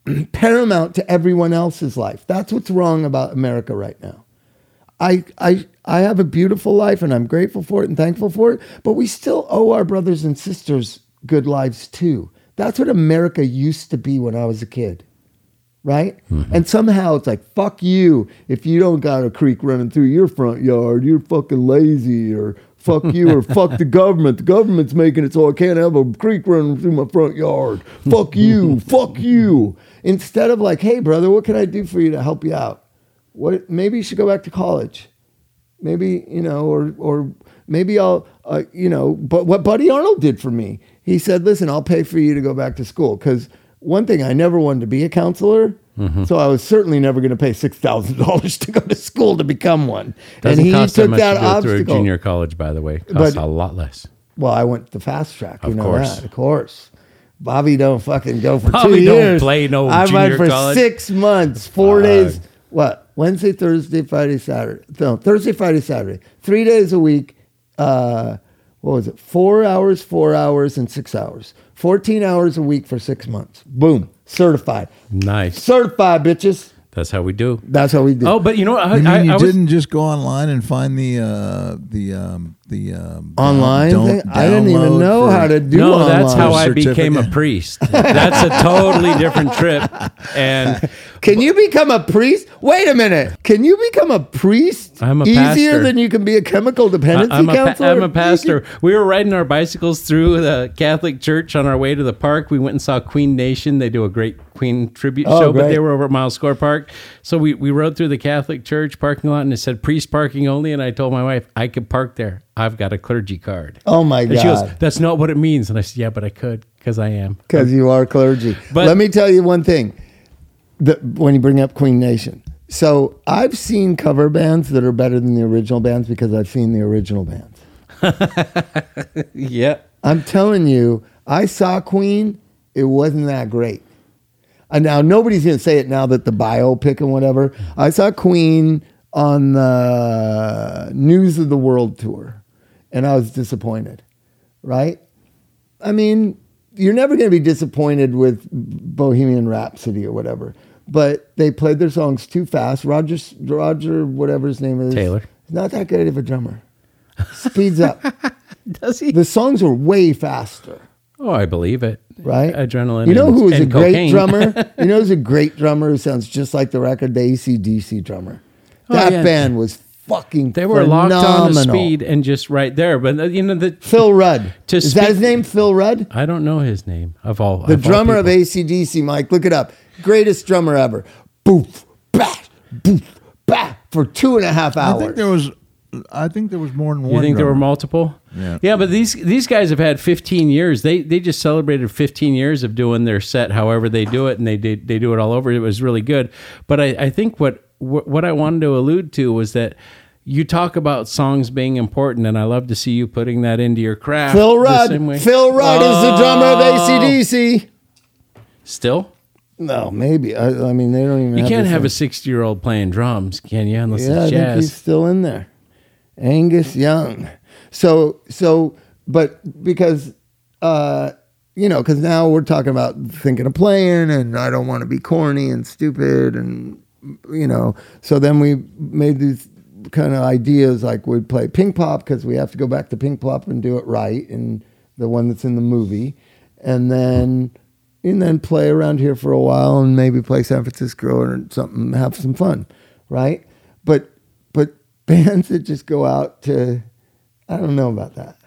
paramount to everyone else's life. That's what's wrong about America right now. I I I have a beautiful life and I'm grateful for it and thankful for it, but we still owe our brothers and sisters good lives too. That's what America used to be when I was a kid. Right? Mm-hmm. And somehow it's like, fuck you. If you don't got a creek running through your front yard, you're fucking lazy or fuck you or fuck the government. The government's making it so I can't have a creek running through my front yard. Fuck you. fuck you. Instead of like, hey brother, what can I do for you to help you out? What maybe you should go back to college. Maybe, you know, or or maybe I'll uh, you know, but what Buddy Arnold did for me. He said, "Listen, I'll pay for you to go back to school cuz one thing I never wanted to be a counselor." Mm-hmm. So I was certainly never going to pay six thousand dollars to go to school to become one. Doesn't and he cost took that much that to go through a junior college, by the way. It costs But- a lot less. Well, I went the fast track. You Of know course. that, of course. Bobby don't fucking go for two Bobby don't years. play no I went for college. six months, four Fuck. days. What? Wednesday, Thursday, Friday, Saturday. No, Thursday, Friday, Saturday. Three days a week. Uh, what was it? Four hours, four hours, and six hours. Fourteen hours a week for six months. Boom, certified. Nice. Certified, bitches. That's how we do. That's how we do. Oh, but you know, I, You mean I, you I didn't just go online and find the uh, the um, the um, Online don't thing? I didn't even know for- how to do no, online. that's how I became a priest. That's a totally different trip. And Can you become a priest? Wait a minute. Can you become a priest I'm a pastor. easier pastor. than you can be a chemical dependency I, am a, pa- counselor? I'm a pastor. We were riding our bicycles through the Catholic Church on our way to the park. We went and saw Queen Nation. They do a great Queen tribute Oh, show, but they were over at Mile Square Park. So we, we rode through the Catholic Church parking lot and it said priest parking only. And I told my wife, I could park there. I've got a clergy card. Oh my god. And she goes, That's not what it means. And I said, Yeah, but I could because I am. Because you are clergy. But- Let me tell you one thing the, when you bring up Queen Nation. So I've seen cover bands that are better than the original bands because I've seen the original bands. Yeah. I'm telling you, I saw Queen it wasn't that great. And now nobody's gonna say it now that the biopic and whatever. I saw Queen on the News of the World tour, and I was disappointed. Right? I mean, you're never gonna be disappointed with Bohemian Rhapsody or whatever. But they played their songs too fast. Roger, Roger, whatever his name is, Taylor. He's not that good of a drummer. Speeds up. Does he? the songs were way faster Oh, I believe it. right? Adrenaline. You know and- who a and great drummer? you know who's a great drummer who sounds just like the record? The ACDC drummer. Oh, That yeah. band was fucking They were phenomenal. locked on to phenomenal. speed and just right there. But uh, you know the Phil Rudd. To Is that speak- his name? Phil Rudd? I don't know his name of all. The of all drummer of people. ACDC, Mike. Look it up. Greatest drummer ever. Boof, bah, boof, bah, for two and a half I hours. I think there was. I think there was more than one. You think there were drummer. multiple? Yeah. Yeah, but these these guys have had 15 years. They they just celebrated 15 years of doing their set, however they do it, and they did they do it all over. It was really good. But I, I think what what what I wanted to allude to was that you talk about songs being important, and I love to see you putting that into your craft. Phil Rudd. Phil Rudd is the drummer of Oh. ACDC. Still, No, maybe. I, I mean, they don't even. you can't have thing. a 60 year old playing drums, can you? Unless Yeah, I it's think he's still in there. Angus Young. So so but because uh you know, because now we're talking about thinking of playing, and I don't want to be corny and stupid, and you know. So then we made these kind of ideas, like we'd play Pinkpop because we have to go back to Pinkpop and do it right, and the one that's in the movie, and then and then play around here for a while, and maybe play San Francisco or something, have some fun, right? But but bands that just go out to, I don't know about that.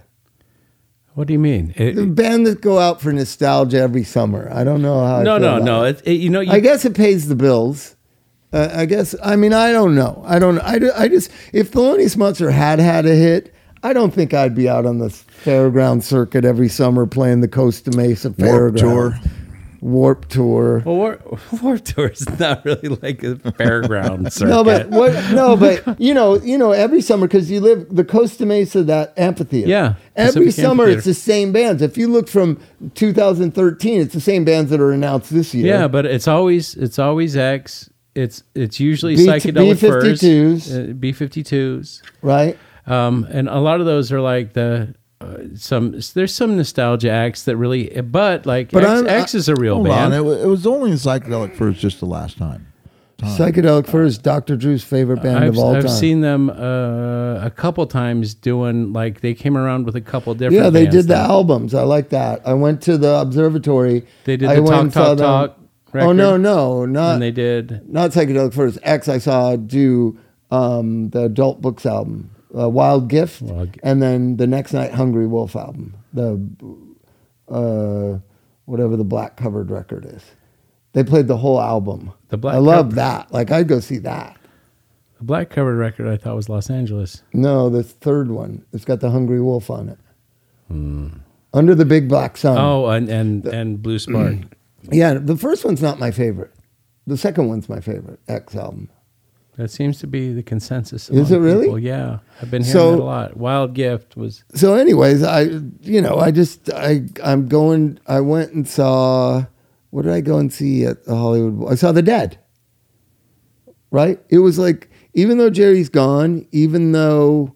What do you mean? It- The band that go out for nostalgia every summer. I don't know how. I no, no, no. it. It, it- you know, you, I guess it pays the bills. Uh, I guess. I mean, I don't know. I don't. I, do- I just. If Thelonious Monster had had a hit, I don't think I'd be out on the fairground circuit every summer playing the Costa Mesa Warped Fairground. Tour. Warp tour. Well, War, Warped Tour is not really like a fairground circuit. No, but what? No, but you know, you know, every summer because you live the Costa Mesa that amphitheater. Yeah, every Pacific summer Amphitheater. it's the same bands. If you look from 2013, it's the same bands that are announced this year. yeah, but it's always it's always X. It's it's usually B- psychedelic furs, B52s. uh, B52s, right. um, and a lot of those are like the uh, some. There's some nostalgia acts that really, but like But X, I'm- X is a real Hold band. on, it, wa- it was only in Psychedelic Furs just the last time. Psychedelic Furs, Dr. Drew's favorite band I've, of all I've time. seen them uh, a couple times doing like they came around with a couple different. yeah, they bands did the then. albums. I like that. I went to the observatory. They did I the went Talk and saw Talk them- Talk. Oh no, no, not and they did. not Psychedelic Furs. X I saw do um, the adult books album, uh, Wild Gift, Wild and then the next night Hungry Wolf album, the uh, whatever the black covered record is. They played the whole album. The black I love that. Like I'd go see that. The black covered record I thought was Los Angeles. No, the third one. It's got the Hungry Wolf on it. Under the Big Black Sun. Oh, and and and Blue Spark. Yeah, the first one's not my favorite. The second one's my favorite X album. That seems to be the consensus. Is it really? people. Yeah, I've been hearing So- that a lot. Wild Gift was so anyways i you know i just i i'm going i went and saw what did i go and see at the hollywood Bowl? i saw the dead right it was like even though jerry's gone even though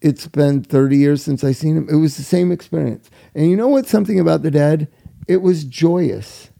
it's been 30 years since i seen him it was the same experience and you know what's something about the dead it was joyous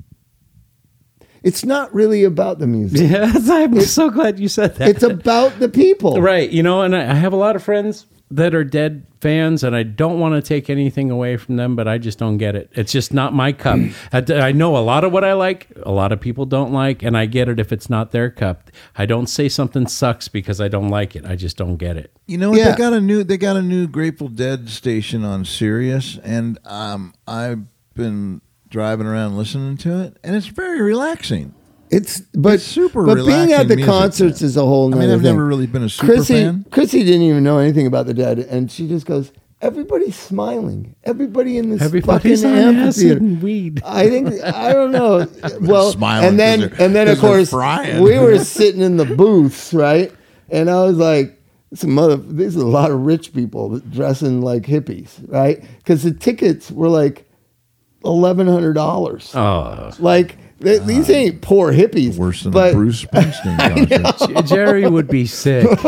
it's not really about the music Yes, I'm so glad you said that. it's about the people right, you know, and I I have a lot of friends that are dead fans, and I don't want to take anything away from them, but I just don't get it. It's just not my cup. I, I know a lot of what I like, a lot of people don't like, and I get it if it's not their cup. I don't say something sucks because I don't like it. I just don't get it. You know? Yeah. They got a new they got a new Grateful Dead station on Sirius, and um, I've been driving around listening to it, and it's very relaxing. It's but It's super But being at the concerts man. is a whole. I mean, I've thing. never really been a super Chrissy, fan. Chrissy didn't even know anything about the dead, and she just goes, "Everybody's smiling. Everybody in this Everybody's fucking on amphitheater." acid weed. I think I don't know. Well, Smiling and then 'cause they're- and then of course frying. we were sitting in the booths, right? And I was like, "Some mother, there's a lot of rich people dressing like hippies, right?" Because the tickets were like eleven hundred dollars. Oh, Like th- these ain't poor hippies. Worse than but a Bruce Springsteen concert. J- Jerry would be sick.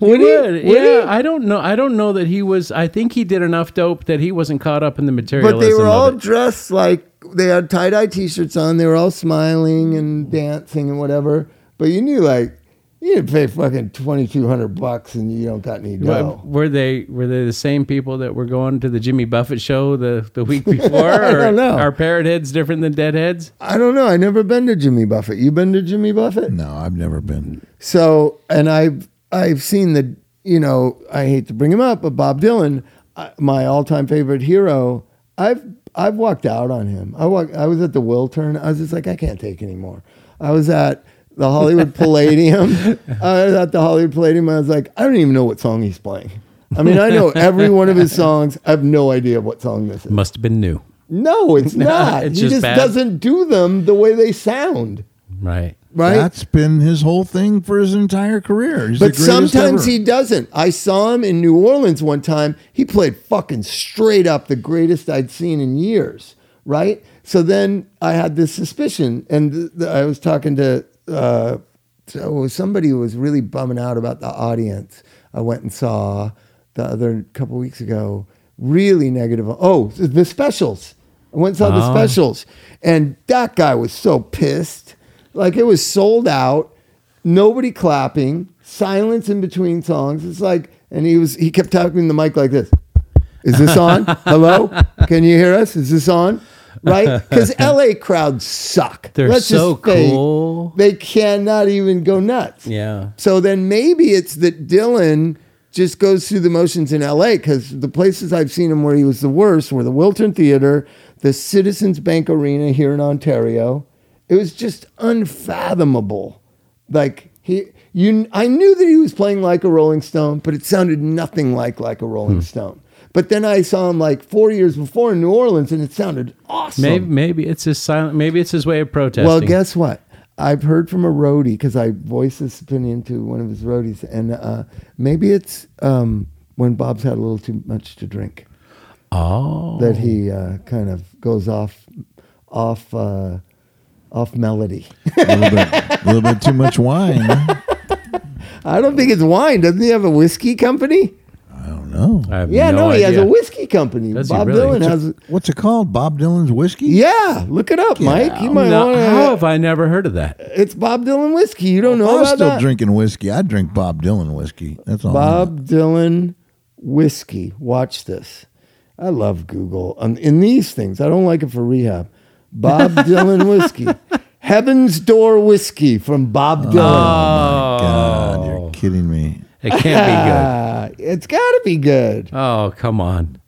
would he? Would. Would yeah, he? I don't know. I don't know that he was. I think he did enough dope that he wasn't caught up in the materialism. But they were all dressed like they had tie dye t shirts on. They were all smiling and dancing and whatever. But you knew like you didn't pay fucking twenty two hundred bucks and you don't got any Wa- dough. Were they were they the same people that were going to the Jimmy Buffett show the, the week before? I or don't know. Are parrot heads different than dead heads? I don't know. I never been to Jimmy Buffett. You been to Jimmy Buffett? No, I've never been. So, and I've I've seen the you know I hate to bring him up, but Bob Dylan, uh, my all time favorite hero. I've I've walked out on him. I walked. I was at the Wiltern. I was just like I can't take anymore. I was at the Hollywood Palladium. I was at the Hollywood Palladium. I was like I don't even know what song he's playing. I mean, I know every one of his songs. I have no idea what song this is. Must have been new, No, it's not. it's he just just bad. doesn't do them the way they sound. right? Right? That's been his whole thing for his entire career. He's But greatest sometimes ever. he doesn't. I saw him in New Orleans one time. He played fucking straight up the greatest I'd seen in years, right? So then I had this suspicion, and th- th- I was talking to uh, so somebody was really bumming out about the audience. I went and saw the other couple weeks ago. Really negative. Oh, the specials. I went and saw the Oh. specials, and that guy was so pissed. Like it was sold out nobody clapping, silence in between songs. It's like, and he was he kept talking in the mic like this. Is this on? Hello? Can you hear us? Is this on? Right? Because LA crowds suck. They're Let's so cool. They cannot even go nuts. Yeah. So then maybe it's that Dylan just goes through the motions in LA because the places I've seen him where he was the worst were the Wiltern Theater, the Citizens Bank Arena here in Ontario. It was just unfathomable. Like he you I knew that he was playing like a Rolling Stone, but it sounded nothing like like a Rolling hmm. Stone. But then I saw him like four years before in New Orleans and it sounded awesome. Maybe maybe it's his silent. Maybe it's his way of protesting. Well, guess what? I've heard from a roadie because I voiced this opinion to one of his roadies, and uh, maybe it's um, when Bob's had a little too much to drink Oh, that he uh, kind of goes off, off, uh, off melody. a little bit, a little bit too much wine. I I don't think it's wine. Doesn't he have a whiskey company? Don't know. Yeah, no, he has a whiskey company. Does he Bob really? Dylan has. What's it called? Bob Dylan's whiskey. Yeah, look it up, Mike. You might No, want how to. have I never heard of that? It's Bob Dylan whiskey. You don't know I'm about still that? drinking whiskey. I'd drink Bob Dylan whiskey. That's all. I know. Bob Dylan whiskey. Watch this. I love Google. Um, in these things, I don't like it for rehab. Bob Dylan whiskey. Heaven's Door whiskey from Bob Dylan. Oh, God, Oh, you're kidding me. it can't be Ah, it's got to be good. good. Oh, come on.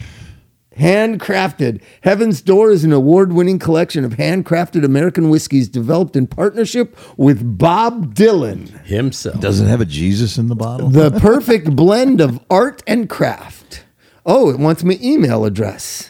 Handcrafted. Heaven's Door is an award winning collection of handcrafted American whiskeys developed in partnership with Bob Dylan. Himself. Does it have a Jesus in the bottle? The perfect blend of art and craft. Oh, it wants my email address.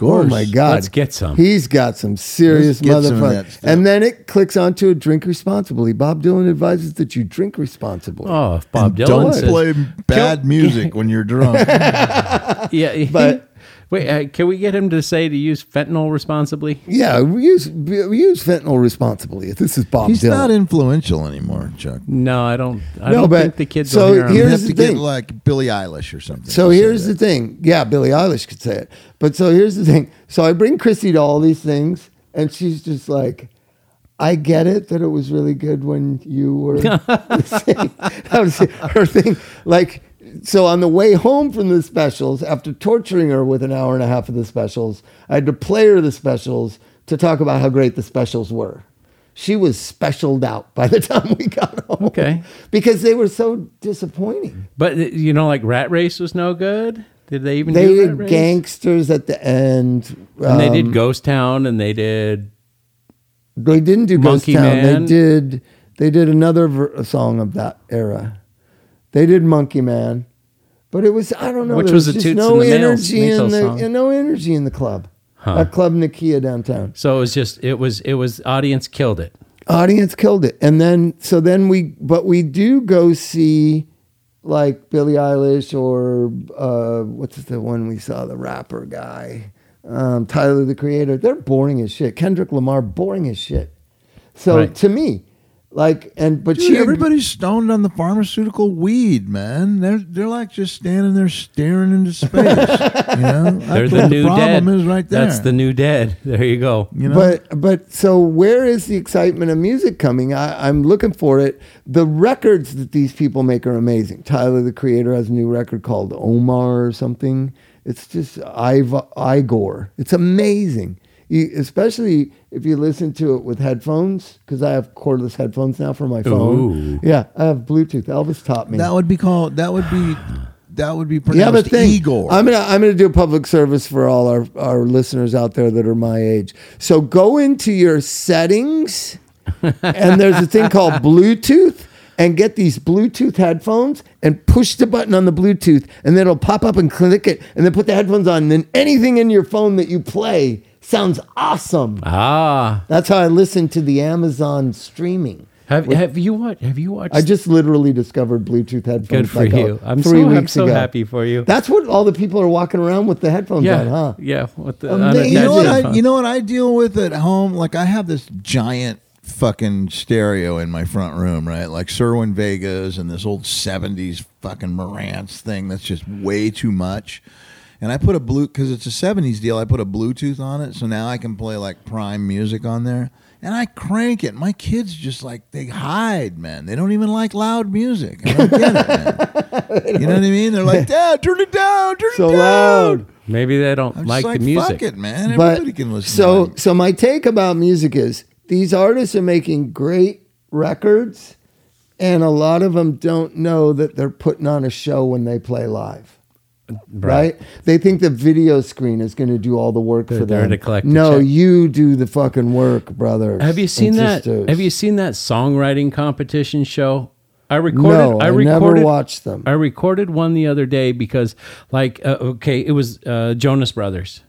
Of course. Oh my God. Let's get some. He's got some serious Let's get some of that motherfucker. And then it clicks onto a drink responsibly. Bob Dylan advises that you drink responsibly. Oh, if Bob Dylan Don't says, play bad music when you're drunk. yeah, But- wait, uh, can we get him to say to use fentanyl responsibly? Yeah, we use we use fentanyl responsibly. This is Bob He's Dylan. not influential anymore, Chuck. No, I don't. I No, don't but- think the kids so will hear him. You Here's have the to get thing. like Billie Eilish or something. So here's the thing. Yeah, Billie Eilish could say it. But so here's the thing. So I bring Chrissy to all these things, and she's just like, I get it that it was really good when you were saying that was her thing. Like, so on the way home from the specials, after torturing her with an hour and a half of the specials, I had to play her the specials to talk about how great the specials were. She was specialed out by the time we got home. Okay. Because they were so disappointing. But uh, you know, like Rat Race was no good. Did they even They did gangsters at the end. And they Um, did Ghost Town, and they did. They didn't do Ghost Town. Man. They did. They did another ver- song of that era. They did Monkey Man, but it was I don't know. Which was a just Toots no and the Maytals- energy in the song. and no energy in the club. Huh. At Club Nokia downtown. So it was just. It was. It was. Audience killed it. Audience killed it, and then so then we but we do go see like Billie Eilish or uh, what's the one we saw the rapper guy um, Tyler the Creator, they're boring as shit. Kendrick Lamar, boring as shit. So Right. to me, like, and but Dude, she everybody's stoned on the pharmaceutical weed, man. They're they're like just standing there staring into space. you know, They're That's the new problem dead. is right there. That's the new dead. There you go. you know. But but so where is the excitement of music coming? I, I'm looking for it. The records that these people make are amazing. Tyler the Creator has a new record called Omar or something. It's just Iv- Igor. It's amazing. You, especially if you listen to it with headphones, because I have cordless headphones now for my phone. Ooh. Yeah, I have Bluetooth. Elvis taught me. that would be called. That would be. That would be Yeah, pronounced but thing, Igor. I'm gonna I'm gonna do a public service for all our, our listeners out there that are my age. So go into your settings, and there's a thing called Bluetooth, and get these Bluetooth headphones and push the button on the Bluetooth, and then it'll pop up and click it, and then put the headphones on. And then anything in your phone that you play sounds awesome. Ah, That's how I listen to the Amazon streaming. have have you watched? Have you watched? I just literally discovered Bluetooth headphones. good for like, you. I'm three so I'm so ago. happy for you. That's what all the people are walking around with the headphones yeah, on, huh? yeah. What the Amazing. you know what I you know what I deal with at home? Like I have this giant fucking stereo in my front room, right? Like Cerwin-Vegas and this old '70s fucking Marantz thing that's just way too much. And I put a blue because it's a '70s deal. I put a Bluetooth on it, so now I can play like prime music on there. And I crank it. My kids just like they hide, man. They don't even like loud music. I don't get it, man. You know what I mean? They're like, Dad, turn it down, turn So it down. So loud. Maybe they don't I'm like, just like, the music. fuck it, man. But Everybody can listen. so to so my take about music is these artists are making great records, and a lot of them don't know that they're putting on a show when they play live. Right. They think the video screen is going to do all the work They're for them. to collect no, check. you do the fucking work, brother. Have you seen that? Have you seen that songwriting competition show? I recorded. No, I, I never watched them. I recorded one the other day because, like, uh, okay, it was uh, Jonas Brothers.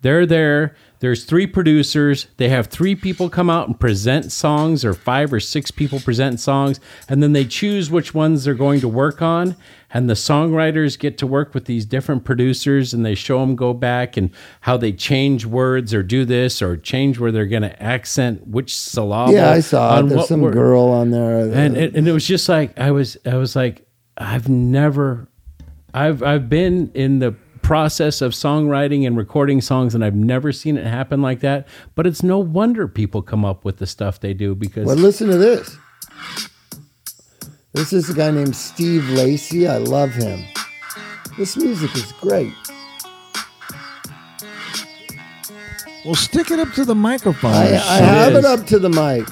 They're there. There's three producers. They have three people come out and present songs, or five or six people present songs, and then they choose which ones they're going to work on. And the songwriters get to work with these different producers, and they show them go back and how they change words, or do this, or change where they're going to accent which syllable. yeah, I saw it. There's some word girl on there. Uh, and it, and it was just like I was I was like I've never I've I've been in the process of songwriting and recording songs and I've never seen it happen like that but it's no wonder people come up with the stuff they do because Well, listen to this. This is a guy named Steve Lacy. I love him. This music is great. well, stick it up to the microphone. I, I something. have it up to the mic.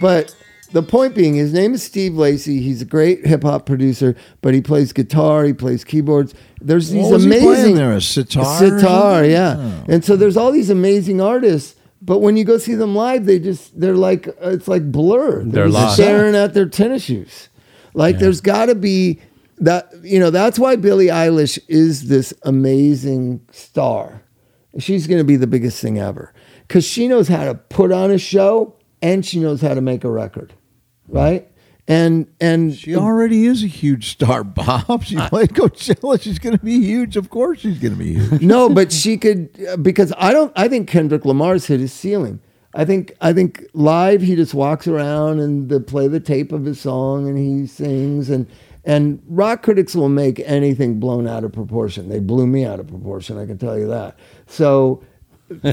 But the point being, his name is Steve Lacy. He's a great hip hop producer, but he plays guitar, he plays keyboards. There's these What was he playing amazing there? A sitar? or sitar, yeah. Oh. And so there's all these amazing artists, but when you go see them live, they just they're like uh, it's like blur. They're, They're lost. staring at their tennis shoes. Like there's got to be that you know that's why Billie Eilish is this amazing star. She's going to be the biggest thing ever because she knows how to put on a show and she knows how to make a record, right? And and She already is a huge star, Bob. She played Coachella. She's going to be huge. Of course, she's going to be huge. no, but she could uh, because I don't. I think Kendrick Lamar's hit his ceiling. I think I think live he just walks around and they play the tape of his song and he sings and and rock critics will make anything blown out of proportion. They blew me out of proportion. I can tell you that. So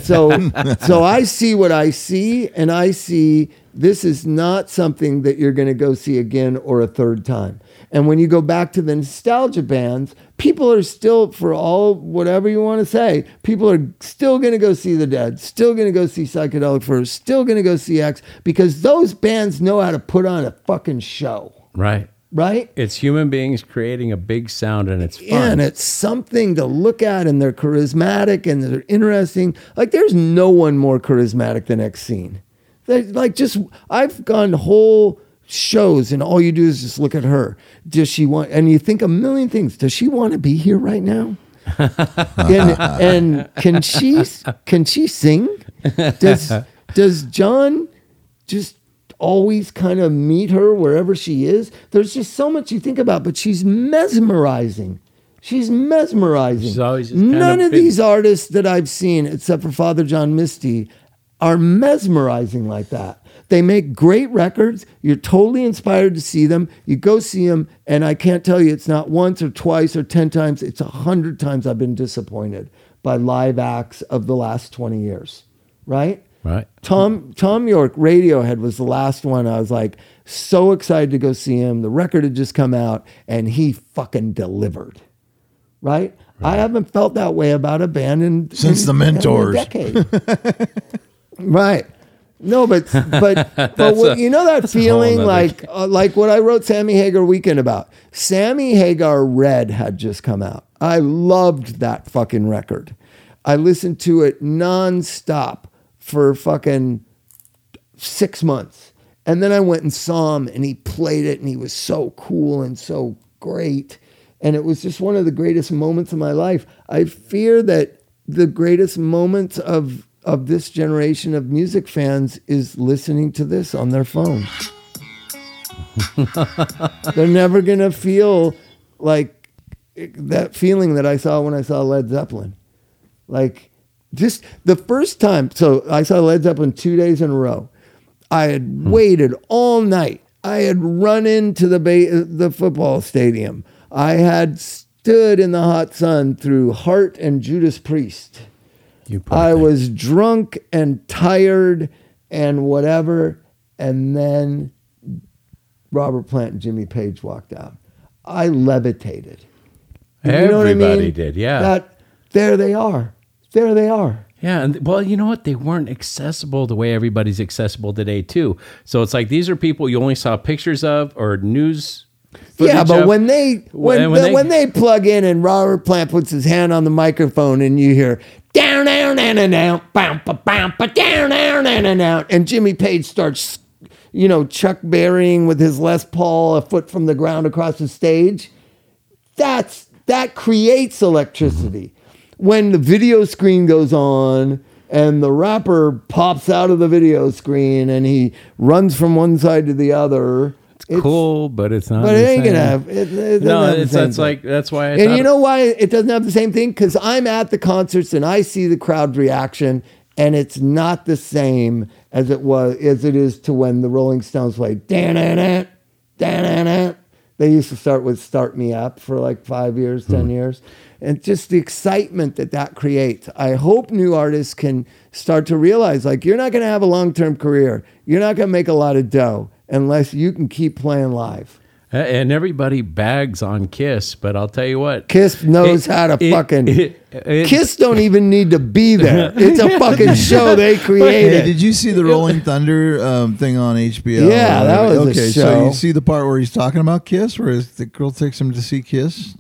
so so I see what I see and I see this is not something that you're going to go see again or a third time. And when you go back to the nostalgia bands, people are still for all whatever you want to say, people are still going to go see the Dead, still going to go see Psychedelic Furs, still going to go see X because those bands know how to put on a fucking show, right right? it's human beings creating a big sound and it's fun Yeah, and it's something to look at, and they're charismatic and they're interesting. Like, there's no one more charismatic than Exene. They, like, just I've gone whole shows, and all you do is just look at her. Does she want? And you think a million things. Does she want to be here right now? and, and can she can she sing? Does does John just always kind of meet her wherever she is? There's just so much you think about, but she's mesmerizing. She's mesmerizing. She's always just kind None of of these artists that I've seen, except for Father John Misty, are mesmerizing like that. They make great records. You're totally inspired to see them. You go see them, and I can't tell you it's not once or twice or 10 times, it's a hundred times I've been disappointed by live acts of the last 20 years, right? Right. Thom Thom Yorke Radiohead was the last one I was like so excited to go see him. The record had just come out and he fucking delivered. Right? I haven't felt that way about a band in Since in- the in a Mentors. decade. right. No, but but but what, a- you know that that's a whole feeling like uh, like what I wrote Sammy Hagar Weekend about. Sammy Hagar Red had just come out. I loved that fucking record. I listened to it nonstop for fucking six months. And then I went and saw him and he played it and he was so cool and so great. And it was just one of the greatest moments of my life. I fear that the greatest moments of of this generation of music fans is listening to this on their phone. They're never gonna feel like that feeling that I saw when I saw Led Zeppelin. Like just the first time, so I saw Led Zeppelin two days in a row. I had hmm. waited all night. I had run into the ba- the football stadium. I had stood in the hot sun through Heart and Judas Priest. You I thing. was drunk and tired and whatever, and then Robert Plant and Jimmy Page walked out. I levitated. You know what I Everybody mean? did, yeah. That there they are. There they are. Yeah, and well, you know what? They weren't accessible the way everybody's accessible today, too. So it's like these are people you only saw pictures of or news. yeah, but of. when they when when when they, they- plug in and Robert Plant puts his hand on the microphone and you hear down down down down down bam ba bam ba down down down down down and Jimmy Page starts you know Chuck Berrying with his Les Paul a foot from the ground across the stage. That's that creates electricity. When the video screen goes on and the rapper pops out of the video screen and he runs from one side to the other. It's cool, but it's not. but it ain't gonna same. have. It, it No, have it's that's thing. like that's why. I and you know why it doesn't have the same thing? Because I'm at the concerts and I see the crowd reaction, and it's not the same as it was as it is to when the Rolling Stones played. Dan dan dan dan They used to start with "Start Me Up" for like five years, ten hmm. years, and just the excitement that that creates. I hope new artists can start to realize like you're not going to have a long term career. You're not going to make a lot of dough unless you can keep playing live. and everybody bags on Kiss, but I'll tell you what, Kiss knows It- how to it- fucking. it- it- Kiss don't even need to be there. It's a fucking show they Hey, created. did you see the Rolling Thunder um, thing on HBO? Yeah, that was a okay. So you see the part where he's talking about Kiss, where the girl takes him to see Kiss.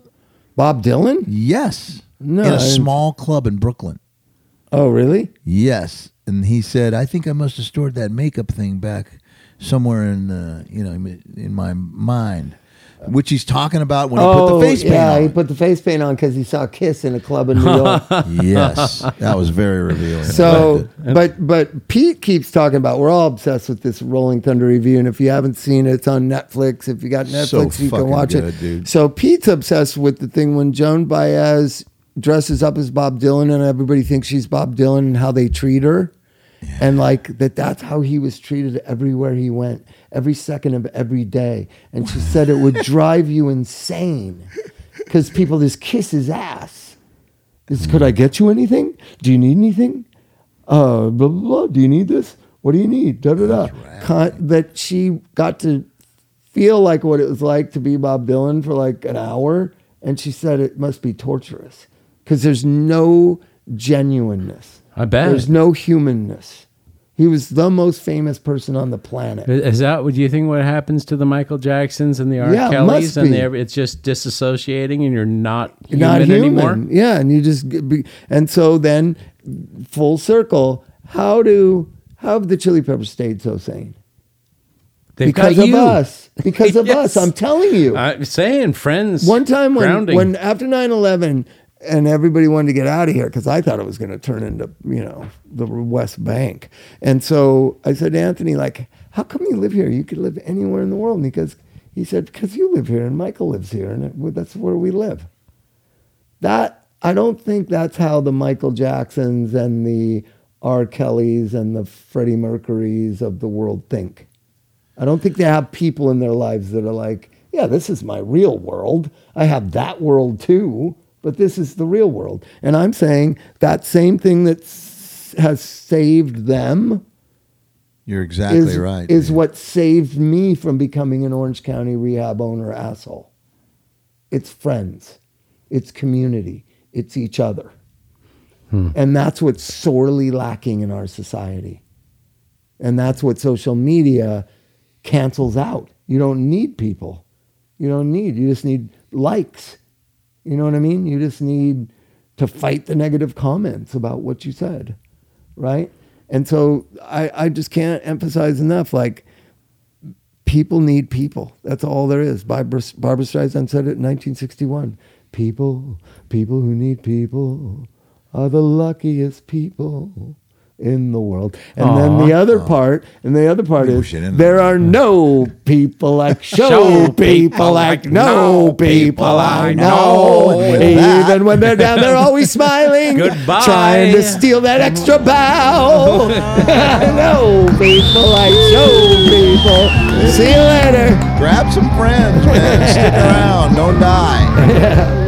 Bob Dylan? Yes, No, in I a didn't- small club in Brooklyn. Oh, really? Yes, and he said, "I think I must have stored that makeup thing back somewhere in uh, you know in my mind," which he's talking about when he put the face paint Oh, yeah, on. he put the face paint on because he saw Kiss in a club in New York. yes, that was very revealing. So, but but Pete keeps talking about. We're all obsessed with this Rolling Thunder Revue, and if you haven't seen it, it's on Netflix. If you got So Netflix, you can watch good, it. dude. So Pete's obsessed with the thing when Joan Baez dresses up as Bob Dylan, and everybody thinks she's Bob Dylan, and how they treat her. And like that, that's how he was treated everywhere he went, every second of every day. And she said it would drive you insane because people just kiss his ass. This, could I get you anything? Do you need anything? Uh, blah, blah, blah. Do you need this? What do you need? Da, da, da. Con- that she got to feel like what it was like to be Bob Dylan for like an hour. And she said it must be torturous because there's no genuineness. I bet. There's no humanness. He was the most famous person on the planet. Is that what do you think? What happens to the Michael Jacksons and the R. Yeah, Kellys and the, it's just disassociating, and you're not human, not human anymore. Yeah, and you just be, and so then full circle. How do how have the Chili Peppers stayed so sane? They've because of you. us. Because of Yes. us. I'm telling you. I'm saying friends. One time when, grounding. when after 9-11 and everybody wanted to get out of here because I thought it was going to turn into, you know, the West Bank. And so I said Anthony, like, how come you live here? You could live anywhere in the world. And he goes, he said, because you live here and Michael lives here and it, that's where we live. that I don't think that's how the Michael Jacksons and the R. Kellys and the Freddie Mercurys of the world think. I don't think they have people in their lives that are like, yeah, this is my real world. I have that world too, but this is the real world. And I'm saying that same thing that has saved them You're exactly is, right. is dude. what saved me from becoming an Orange County rehab owner asshole. It's friends, it's community, it's each other. Hmm. And that's what's sorely lacking in our society. And that's what social media cancels out. You don't need people. You don't need, you just need likes. You know what I mean? You just need to fight the negative comments about what you said, right? And so I, I just can't emphasize enough like, people need people. That's all there is. Barbra, Barbra Streisand said it in 1961. People, people who need people are the luckiest people in the world. And then the other oh. part, and the other part Maybe is there are no people like show Show people people like like no no people people I I know. know. Even when they're down, they're always smiling. Goodbye. Trying to steal that extra bow. I know people like show people. See you later. Grab some friends, man. Stick around. Don't die.